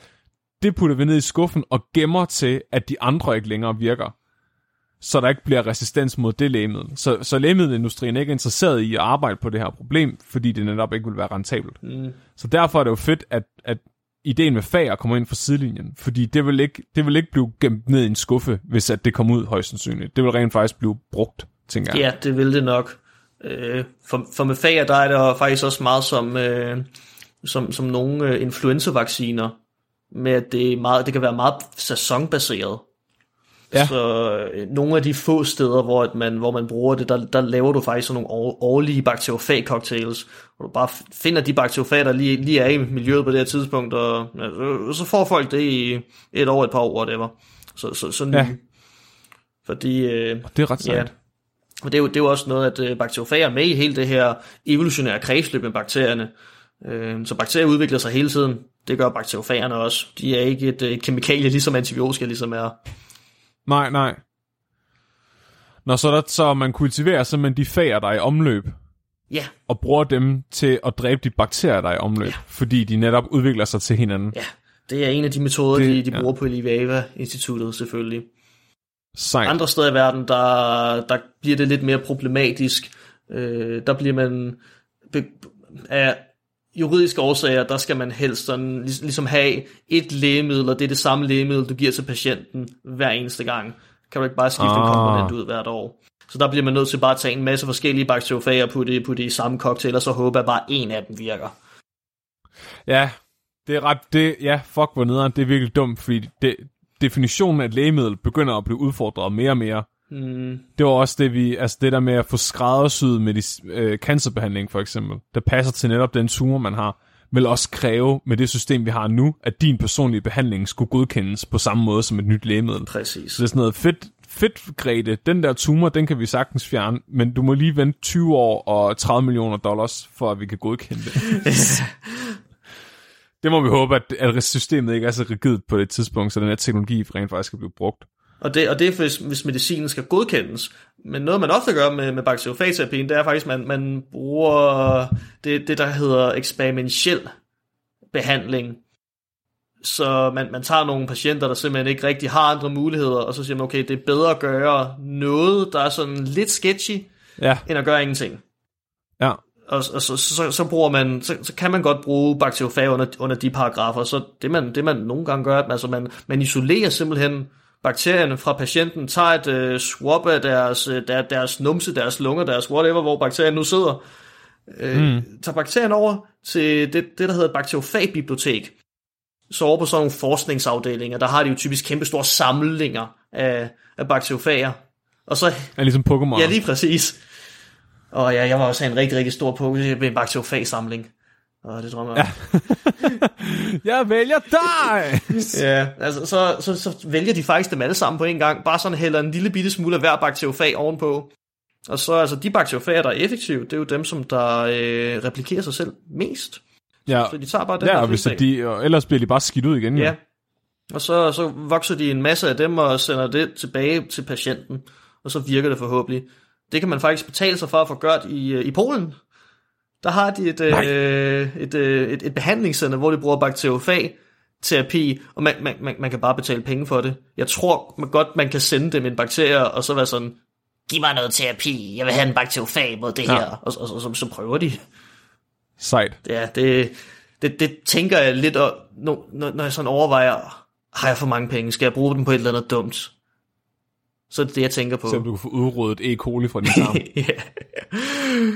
[SPEAKER 2] det putter vi ned i skuffen og gemmer til, at de andre ikke længere virker. Så der ikke bliver resistens mod det lægemiddel. Så, så lægemiddelindustrien er ikke interesseret i at arbejde på det her problem, fordi det netop ikke vil være rentabelt. Mm. Så derfor er det jo fedt, at, at ideen med fager kommer ind fra sidelinjen, fordi det vil ikke, det vil ikke blive gemt ned i en skuffe, hvis at det kommer ud højst sandsynligt. Det vil rent faktisk blive brugt, tænker jeg.
[SPEAKER 1] Ja, det vil det nok. Øh, for, for med fager, der er det faktisk også meget som, øh, som, som nogle øh, influenzavacciner, med at det, er meget, det kan være meget sæsonbaseret. Ja. Så øh, nogle af de få steder, hvor, at man, hvor man bruger det, der, der laver du faktisk sådan nogle årlige bakteriofag-cocktails, hvor du bare finder de bakteriofager, der lige, lige er i miljøet på det her tidspunkt, og ja, så, får folk det i et år, et par år, whatever. Så, så, så ja. Fordi... Øh,
[SPEAKER 2] det er ret sejt. Ja,
[SPEAKER 1] og det er, jo, det er jo også noget, at øh, bakteriofager er med i hele det her evolutionære kredsløb med bakterierne. Øh, så bakterier udvikler sig hele tiden. Det gør bakteriofagerne også. De er ikke et, et kemikalie, ligesom antibiotika ligesom er.
[SPEAKER 2] Nej, nej. Når så, der, så man kultiverer simpelthen de fager, der er i omløb.
[SPEAKER 1] Ja.
[SPEAKER 2] Og bruger dem til at dræbe de bakterier, der er i omløb. Ja. Fordi de netop udvikler sig til hinanden.
[SPEAKER 1] Ja, det er en af de metoder, det, de, de bruger ja. på Livava-instituttet selvfølgelig.
[SPEAKER 2] Sejt.
[SPEAKER 1] Andre steder i verden, der, der bliver det lidt mere problematisk. Øh, der bliver man be, af juridiske årsager, der skal man helst sådan, ligesom have et lægemiddel, og det er det samme lægemiddel, du giver til patienten hver eneste gang. Kan du ikke bare skifte ah. en komponent ud hvert år. Så der bliver man nødt til bare at tage en masse forskellige bakteriofager på det, på det i samme cocktail, og så håbe, at bare en af dem virker.
[SPEAKER 2] Ja, det er ret, det, ja, fuck hvor nederen, det er virkelig dumt, fordi det, definitionen af et lægemiddel begynder at blive udfordret mere og mere. Mm. Det var også det, vi, altså det der med at få skræddersyet med de, øh, cancerbehandling for eksempel, der passer til netop den tumor, man har, vil også kræve med det system, vi har nu, at din personlige behandling skulle godkendes på samme måde som et nyt lægemiddel.
[SPEAKER 1] Præcis.
[SPEAKER 2] Så det er sådan noget fedt, fedt Grete, den der tumor, den kan vi sagtens fjerne, men du må lige vente 20 år og 30 millioner dollars, for at vi kan godkende det. det må vi håbe, at, at systemet ikke er så rigidt på det tidspunkt, så den her teknologi rent faktisk kan blive brugt.
[SPEAKER 1] Og det, og det er, hvis, hvis medicinen skal godkendes. Men noget, man ofte gør med, med bakteriofageterapien, det er faktisk, at man, man bruger det, det, der hedder eksperimentel behandling. Så man, man tager nogle patienter, der simpelthen ikke rigtig har andre muligheder, og så siger man, okay, det er bedre at gøre noget, der er sådan lidt sketchy, ja. end at gøre ingenting.
[SPEAKER 2] Ja.
[SPEAKER 1] Og, og så, så, så, bruger man, så, så kan man godt bruge bakteriofag under, under de paragrafer. Så det man, det man nogle gange gør, altså man, man isolerer simpelthen bakterierne fra patienten, tager et øh, swab af deres, øh, der, deres numse, deres lunger, deres whatever, hvor bakterien nu sidder, øh, mm. tager bakterien over til det, det der hedder et bakteriofagbibliotek. Så over på sådan nogle forskningsafdelinger, der har de jo typisk kæmpe store samlinger af, af bakteriofager. Og så,
[SPEAKER 2] ja, ligesom Pokémon.
[SPEAKER 1] Ja, lige præcis. Og ja, jeg var også en rigtig, rigtig stor Pokémon en bakteriofagsamling. Og det drømmer jeg.
[SPEAKER 2] Ja. jeg vælger dig!
[SPEAKER 1] ja, altså så, så, så vælger de faktisk dem alle sammen på en gang. Bare sådan hælder en lille bitte smule af hver bakteriofag ovenpå. Og så altså de bakteriofager, der er effektive, det er jo dem, som der øh, replikerer sig selv mest.
[SPEAKER 2] Ja,
[SPEAKER 1] så de tager bare den
[SPEAKER 2] ja og hvis de, og ellers bliver de bare skidt ud igen.
[SPEAKER 1] Ja. ja. Og så, så vokser de en masse af dem og sender det tilbage til patienten. Og så virker det forhåbentlig. Det kan man faktisk betale sig for at få gjort i, øh, i Polen der har de et, øh, et, øh, et, et behandlingscenter, hvor de bruger bakteriofag terapi, og man, man, man, man kan bare betale penge for det. Jeg tror man godt, man kan sende dem en bakterie, og så være sådan, giv mig noget terapi, jeg vil have en bakteriofag mod det ja. her, og, og, og så, så prøver de.
[SPEAKER 2] Sejt.
[SPEAKER 1] Ja, det, det, det tænker jeg lidt, og, når, når jeg sådan overvejer, har jeg for mange penge, skal jeg bruge dem på et eller andet dumt? Så er det det, jeg tænker på.
[SPEAKER 2] Så du kan få udryddet E. coli fra din tarm. ja.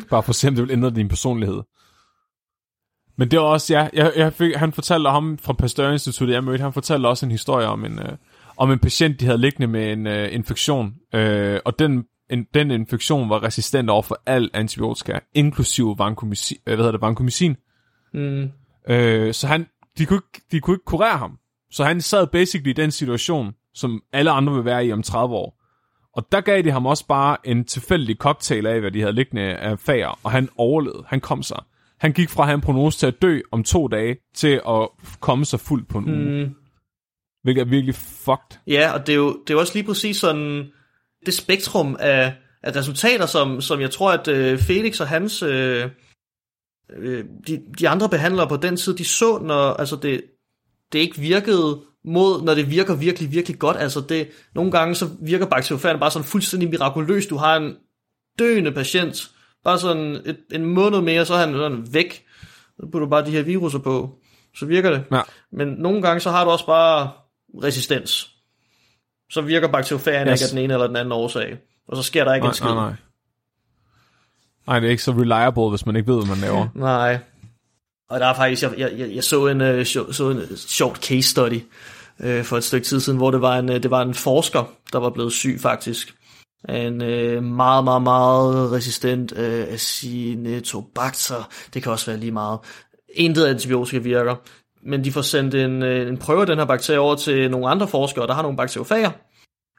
[SPEAKER 2] Bare for at se, om det vil ændre din personlighed. Men det var også, ja, jeg, jeg fik, han fortalte ham fra Pasteur Instituttet, jeg mødte, han fortalte også en historie om en, øh, om en patient, de havde liggende med en øh, infektion, øh, og den, en, den infektion var resistent over for al antibiotika, inklusive vancomycin, øh, hvad hedder det, vancomycin.
[SPEAKER 1] Mm.
[SPEAKER 2] Øh, så han, de, kunne ikke, de kunne ikke kurere ham. Så han sad basically i den situation, som alle andre vil være i om 30 år. Og der gav de ham også bare en tilfældig cocktail af, hvad de havde liggende af fager, og han overlevede. Han kom sig. Han gik fra at have en prognose til at dø om to dage, til at komme sig fuldt på en uge.
[SPEAKER 1] Mm.
[SPEAKER 2] Hvilket er virkelig fucked.
[SPEAKER 1] Ja, og det er, jo, det er jo også lige præcis sådan det spektrum af, af resultater, som, som jeg tror, at øh, Felix og hans, øh, øh, de, de andre behandlere på den tid, de så, når altså det, det ikke virkede mod, når det virker virkelig, virkelig godt. Altså det, nogle gange så virker bakteriofagen bare sådan fuldstændig mirakuløst. Du har en døende patient, bare sådan et, en måned mere, så er han sådan væk. Så putter du bare de her viruser på, så virker det.
[SPEAKER 2] Ja.
[SPEAKER 1] Men nogle gange så har du også bare resistens. Så virker bakteriofagen
[SPEAKER 2] Yes.
[SPEAKER 1] ikke af den ene eller den anden årsag. Og så sker der ikke
[SPEAKER 2] Nej,
[SPEAKER 1] en skid.
[SPEAKER 2] nej, nej. Nej, det er ikke så reliable, hvis man ikke ved, hvad man laver.
[SPEAKER 1] Nej. Og der er faktisk, jeg, jeg, jeg, jeg så, en, øh, så, så en short sjovt case study øh, for et stykke tid siden, hvor det var en, øh, det var en forsker, der var blevet syg faktisk. En øh, meget, meget, meget resistent øh, Acinetobacter. Det kan også være lige meget. Intet antibiotika virker. Men de får sendt en, øh, en prøve af den her bakterie over til nogle andre forskere, der har nogle bakteriofager.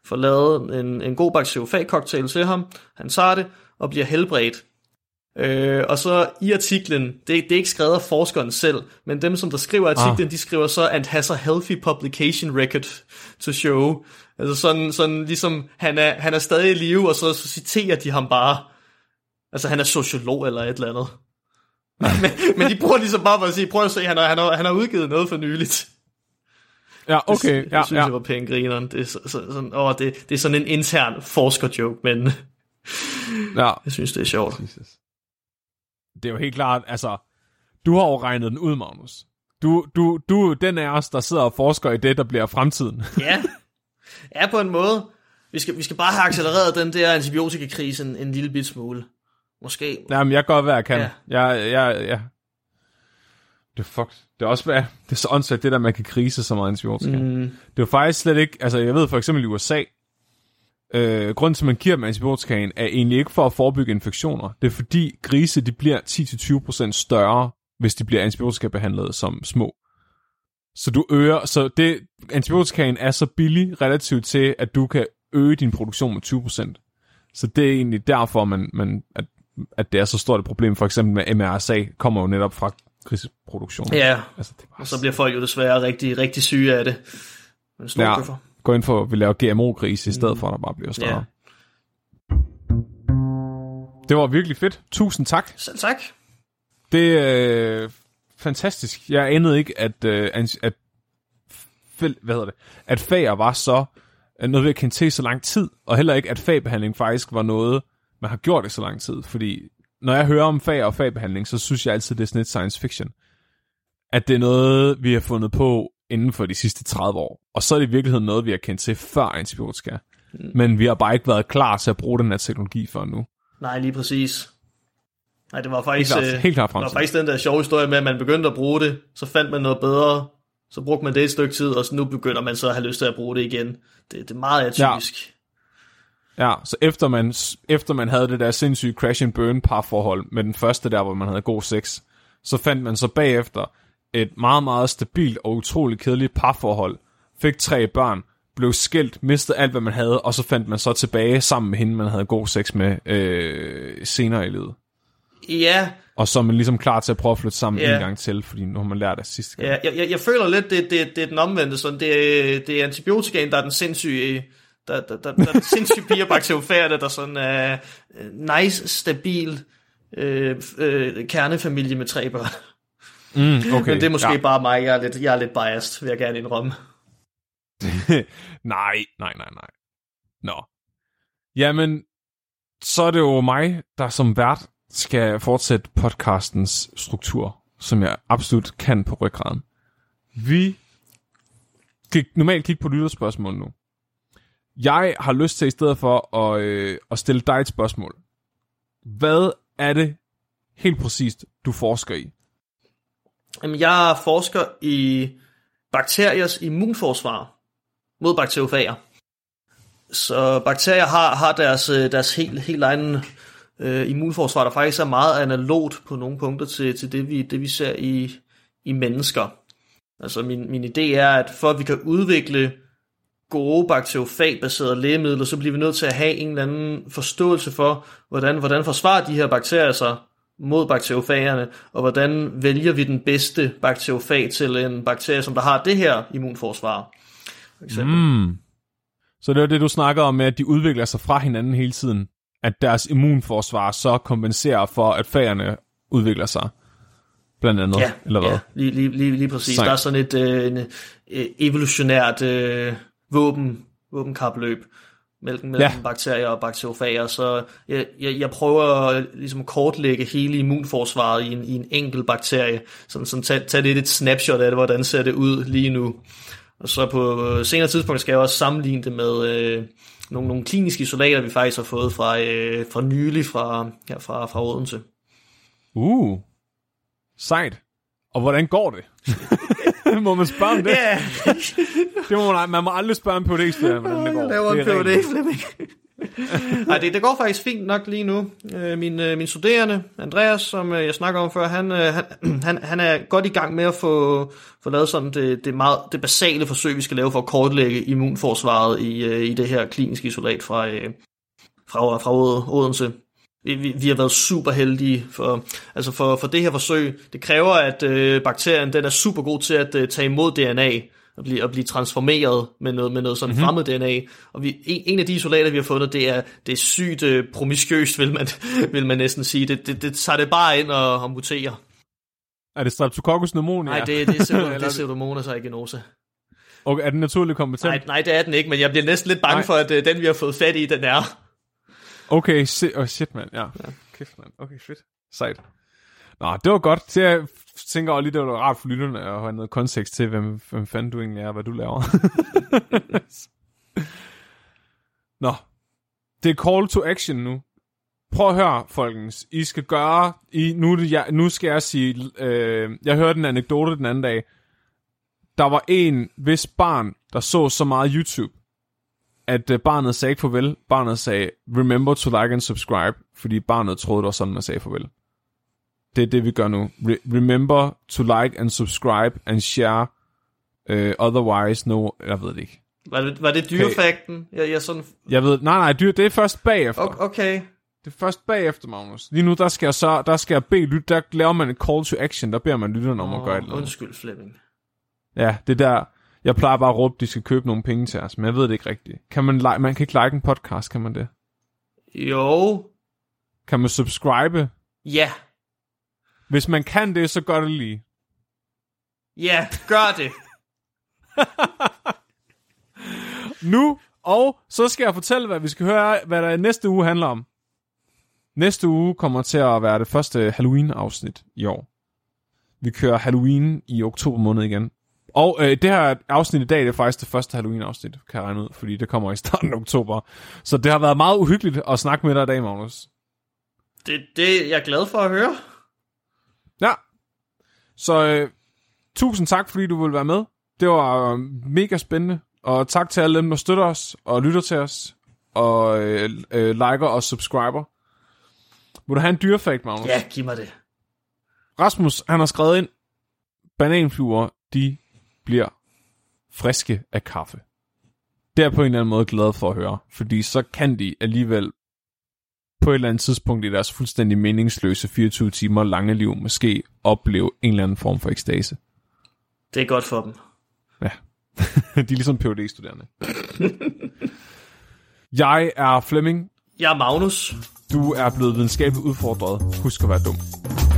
[SPEAKER 1] Får lavet en, en god bakteriofag-cocktail til ham. Han tager det og bliver helbredt. Øh, og så i artiklen, det, det er ikke skrevet af forskeren selv, men dem, som der skriver artiklen, ah. de skriver så, and has a healthy publication record to show. Altså sådan, sådan ligesom, han er, han er stadig i live, og så, så citerer de ham bare. Altså han er sociolog eller et eller andet. men, men de bruger ligesom bare for at sige, prøv at se, han har, han har, han har udgivet noget for nyligt.
[SPEAKER 2] Ja, okay.
[SPEAKER 1] Det,
[SPEAKER 2] Ja,
[SPEAKER 1] det synes
[SPEAKER 2] ja.
[SPEAKER 1] jeg var pænt grineren. Det er, så, så, sådan, åh, det, det er sådan en intern forskerjoke, men
[SPEAKER 2] ja.
[SPEAKER 1] jeg synes, det er sjovt.
[SPEAKER 2] Jesus. Det er jo helt klart, altså, du har jo regnet den ud, Magnus. Du, du, du er den af os, der sidder og forsker i det, der bliver fremtiden.
[SPEAKER 1] Ja, ja på en måde. Vi skal, vi skal bare have accelereret den der antibiotikakrise en, en lille bit smule. Måske.
[SPEAKER 2] Jamen, jeg gør, hvad jeg kan.
[SPEAKER 1] Ja.
[SPEAKER 2] Jeg, jeg, jeg. Det er fucked. Det er også, hvad, det er så åndssvagt, det der, man kan krise så meget antibiotika. Mm.
[SPEAKER 1] Mm,
[SPEAKER 2] Det er jo faktisk slet ikke, altså jeg ved for eksempel i USA, øh, grunden til, at man giver dem antibiotikaen, er egentlig ikke for at forebygge infektioner. Det er fordi grise, de bliver 10-20% større, hvis de bliver antibiotikabehandlet som små. Så du øger, så det, antibiotikaen er så billig relativt til, at du kan øge din produktion med 20%. Så det er egentlig derfor, man, man, at, at det er så stort et problem. For eksempel med MRSA kommer jo netop fra griseproduktion.
[SPEAKER 1] ja,
[SPEAKER 2] Altså, det bare
[SPEAKER 1] og så bliver folk jo desværre rigtig, rigtig syge af det. Men
[SPEAKER 2] Ja.
[SPEAKER 1] ja.
[SPEAKER 2] Gå ind for, at vi laver GMO-gris, i stedet for, at der bare bliver større.
[SPEAKER 1] Ja.
[SPEAKER 2] Det var virkelig fedt. Tusind tak.
[SPEAKER 1] Selv tak.
[SPEAKER 2] Det er øh, fantastisk. Jeg anede ikke, at, øh, at, hvad hedder det, at fager var så øh, noget, vi har kendt til så lang tid, og heller ikke, at fagbehandling faktisk var noget, man har gjort i så lang tid. Fordi når jeg hører om fag og fagbehandling, så synes jeg altid, det er sådan lidt science fiction. At det er noget, vi har fundet på inden for de sidste 30 år. Og så er det i virkeligheden noget, vi har kendt til før antibiotika. Mm. Men vi har bare ikke været klar til at bruge den her teknologi før nu.
[SPEAKER 1] Nej, lige præcis. Nej, det var
[SPEAKER 2] Helt
[SPEAKER 1] faktisk,
[SPEAKER 2] klart,
[SPEAKER 1] øh,
[SPEAKER 2] helt klart
[SPEAKER 1] det var faktisk den der sjove historie med, at man begyndte at bruge det, så fandt man noget bedre, så brugte man det et stykke tid, og så nu begynder man så at have lyst til at bruge det igen. Det, det er meget atypisk.
[SPEAKER 2] Ja, så efter man, efter man havde det der sindssyge crash and burn parforhold med den første der, hvor man havde god sex, så fandt man så bagefter et meget, meget stabilt og utroligt kedeligt parforhold, fik tre børn, blev skilt, mistede alt, hvad man havde, og så fandt man så tilbage sammen med hende, man havde god sex med øh, senere i livet.
[SPEAKER 1] Ja,
[SPEAKER 2] Og så er man ligesom klar til at prøve at flytte sammen
[SPEAKER 1] Ja.
[SPEAKER 2] en gang til, fordi nu har man lært det sidste gang.
[SPEAKER 1] ja jeg, jeg, jeg føler lidt, det, det, det er den omvendte. Sådan. Det, det er antibiotikaen, der er den sindssyge der, der, der, der er den sindssyge biobakteriofære, der sådan er øh, nice, stabil øh, øh, kernefamilie med tre børn.
[SPEAKER 2] Mm, okay.
[SPEAKER 1] Men det er måske
[SPEAKER 2] ja.
[SPEAKER 1] bare mig, jeg er, lidt, jeg er lidt biased, vil jeg gerne indrømme.
[SPEAKER 2] nej, nej, nej, nej. Nå. Jamen, så er det jo mig, der som vært skal fortsætte podcastens struktur, som jeg absolut kan på ryggraden. Vi skal normalt kigge på lytterspørgsmål nu. Jeg har lyst til i stedet for at, øh, at stille dig et spørgsmål. Hvad er det helt præcist, du forsker i?
[SPEAKER 1] Jamen, jeg forsker i bakteriers immunforsvar mod bakteriofager. Så bakterier har, har deres, øh, deres helt, helt egen øh, immunforsvar, der faktisk er meget analogt på nogle punkter til, til det, vi, det, vi ser i, i mennesker. Altså min, min idé er, at for at vi kan udvikle gode bakteriofagbaserede lægemidler, så bliver vi nødt til at have en eller anden forståelse for, hvordan, hvordan forsvarer de her bakterier sig mod bakteriofagerne, og hvordan vælger vi den bedste bakteriofag til en bakterie, som der har det her immunforsvar. For eksempel.
[SPEAKER 2] Mm. Så det er det, du snakker om med, at de udvikler sig fra hinanden hele tiden. At deres immunforsvar så kompenserer for, at fagerne udvikler sig. Blandt andet,
[SPEAKER 1] Ja,
[SPEAKER 2] eller hvad?
[SPEAKER 1] ja lige, lige, lige, lige præcis.
[SPEAKER 2] Sejt.
[SPEAKER 1] Der er sådan et øh, en, øh, evolutionært øh, våben, våbenkapløb mellem, mellem
[SPEAKER 2] Ja.
[SPEAKER 1] bakterier og bakteriofager, så jeg, jeg, jeg prøver at ligesom kortlægge hele immunforsvaret i en, i en enkelt bakterie, sådan, sådan tage, tage lidt et snapshot af det, hvordan ser det ud lige nu. Og så på øh, senere tidspunkt skal jeg også sammenligne det med øh, nogle, nogle kliniske isolater, vi faktisk har fået fra, øh, fra nylig fra, ja, fra, fra Odense.
[SPEAKER 2] Uh, sejt. Og hvordan går det? må man spørge om det?
[SPEAKER 1] Ja,
[SPEAKER 2] det må man, man må aldrig spørge en phd hvordan det går.
[SPEAKER 1] Jeg laver en
[SPEAKER 2] Det er
[SPEAKER 1] PhD. Flemming. Nej, det, det går faktisk fint nok lige nu. Øh, Min, øh, min studerende, Andreas, som øh, jeg snakker om før, han, han, han, han er godt i gang med at få, få lavet sådan det, det, meget, det basale forsøg, vi skal lave for at kortlægge immunforsvaret i, i det her kliniske isolat fra, fra, fra Od- Odense. Vi, vi, vi har været super heldige for, altså for, for det her forsøg. Det kræver, at øh, bakterien den er super god til at øh, tage imod DNA og blive, og blive transformeret med noget, med noget sådan mm-hmm. fremmed DNA. Og vi, en, en af de isolater, vi har fundet, det er, det er sygt øh, promiskuøst, vil man, vil man næsten sige. Det, det, det tager det bare ind og, og muterer.
[SPEAKER 2] Er det Streptococcus pneumonia?
[SPEAKER 1] Nej, det, det er er Pseudomonas aegynosa.
[SPEAKER 2] Okay, er den naturligt kompetent?
[SPEAKER 1] Nej, nej, det er den ikke, men jeg bliver næsten lidt bange
[SPEAKER 2] Nej.
[SPEAKER 1] for, at øh, den, vi har fået fat i, den er.
[SPEAKER 2] Okay, si- oh shit, mand. Ja. ja. Kæft, mand. Okay, shit. Sejt. Nå, det var godt. Så jeg tænker også lige, det var rart for lytterne at have noget kontekst til, hvem, hvem fanden du egentlig er, hvad du laver. Nå, det er call to action nu. Prøv at høre, folkens. I skal gøre... I, nu, det jeg, nu skal jeg sige... Øh, jeg hørte en anekdote den anden dag. Der var en hvis barn, der så så meget YouTube, at øh, barnet sagde ikke farvel. Barnet sagde, remember to like and subscribe, fordi barnet troede, det var sådan, man sagde farvel. Det er det, vi gør nu. Re- remember to like and subscribe and share. Uh, otherwise, no... Jeg ved det ikke.
[SPEAKER 1] Var det, var det dyrefakten? Jeg, jeg sådan...
[SPEAKER 2] Jeg ved... Nej, nej, dyr, det er først bagefter.
[SPEAKER 1] Okay. okay.
[SPEAKER 2] Det er først bagefter, Magnus. Lige nu, der skal jeg så... Der skal jeg bede lyt, Der laver man et call to action. Der beder man lytterne om at gøre et eller andet.
[SPEAKER 1] Undskyld, Flemming.
[SPEAKER 2] Ja, det er der... Jeg plejer bare at råbe, at de skal købe nogle penge til os, men jeg ved det ikke rigtigt. Kan man, like, man kan ikke like en podcast, kan man det?
[SPEAKER 1] Jo.
[SPEAKER 2] Kan man subscribe?
[SPEAKER 1] Ja.
[SPEAKER 2] Hvis man kan det, så gør det lige.
[SPEAKER 1] Ja, gør det.
[SPEAKER 2] Nu, og så skal jeg fortælle, hvad vi skal høre, hvad der næste uge handler om. Næste uge kommer til at være det første Halloween-afsnit i år. Vi kører Halloween i oktober måned igen. Og øh, det her afsnit i dag, det er faktisk det første Halloween-afsnit, kan jeg regne ud, fordi det kommer i starten af oktober. Så det har været meget uhyggeligt at snakke med dig i dag, Magnus.
[SPEAKER 1] Det, det jeg er glad for at høre.
[SPEAKER 2] Ja. Så øh, tusind tak, fordi du ville være med. Det var øh, mega spændende. Og tak til alle dem, der støtter os og lytter til os. Og øh, øh, liker og subscriber. Vil du have en dyrefakt, Magnus?
[SPEAKER 1] Ja, giv mig det.
[SPEAKER 2] Rasmus, han har skrevet ind, bananfluer, de bliver friske af kaffe. Det er på en eller anden måde glad for at høre, fordi så kan de alligevel på et eller andet tidspunkt i deres fuldstændig meningsløse 24 timer lange liv måske opleve en eller anden form for ekstase.
[SPEAKER 1] Det er godt for dem.
[SPEAKER 2] Ja. de er ligesom phd studerende Jeg er Flemming.
[SPEAKER 1] Jeg er Magnus.
[SPEAKER 2] Du er blevet videnskabeligt udfordret. Husk at være dum.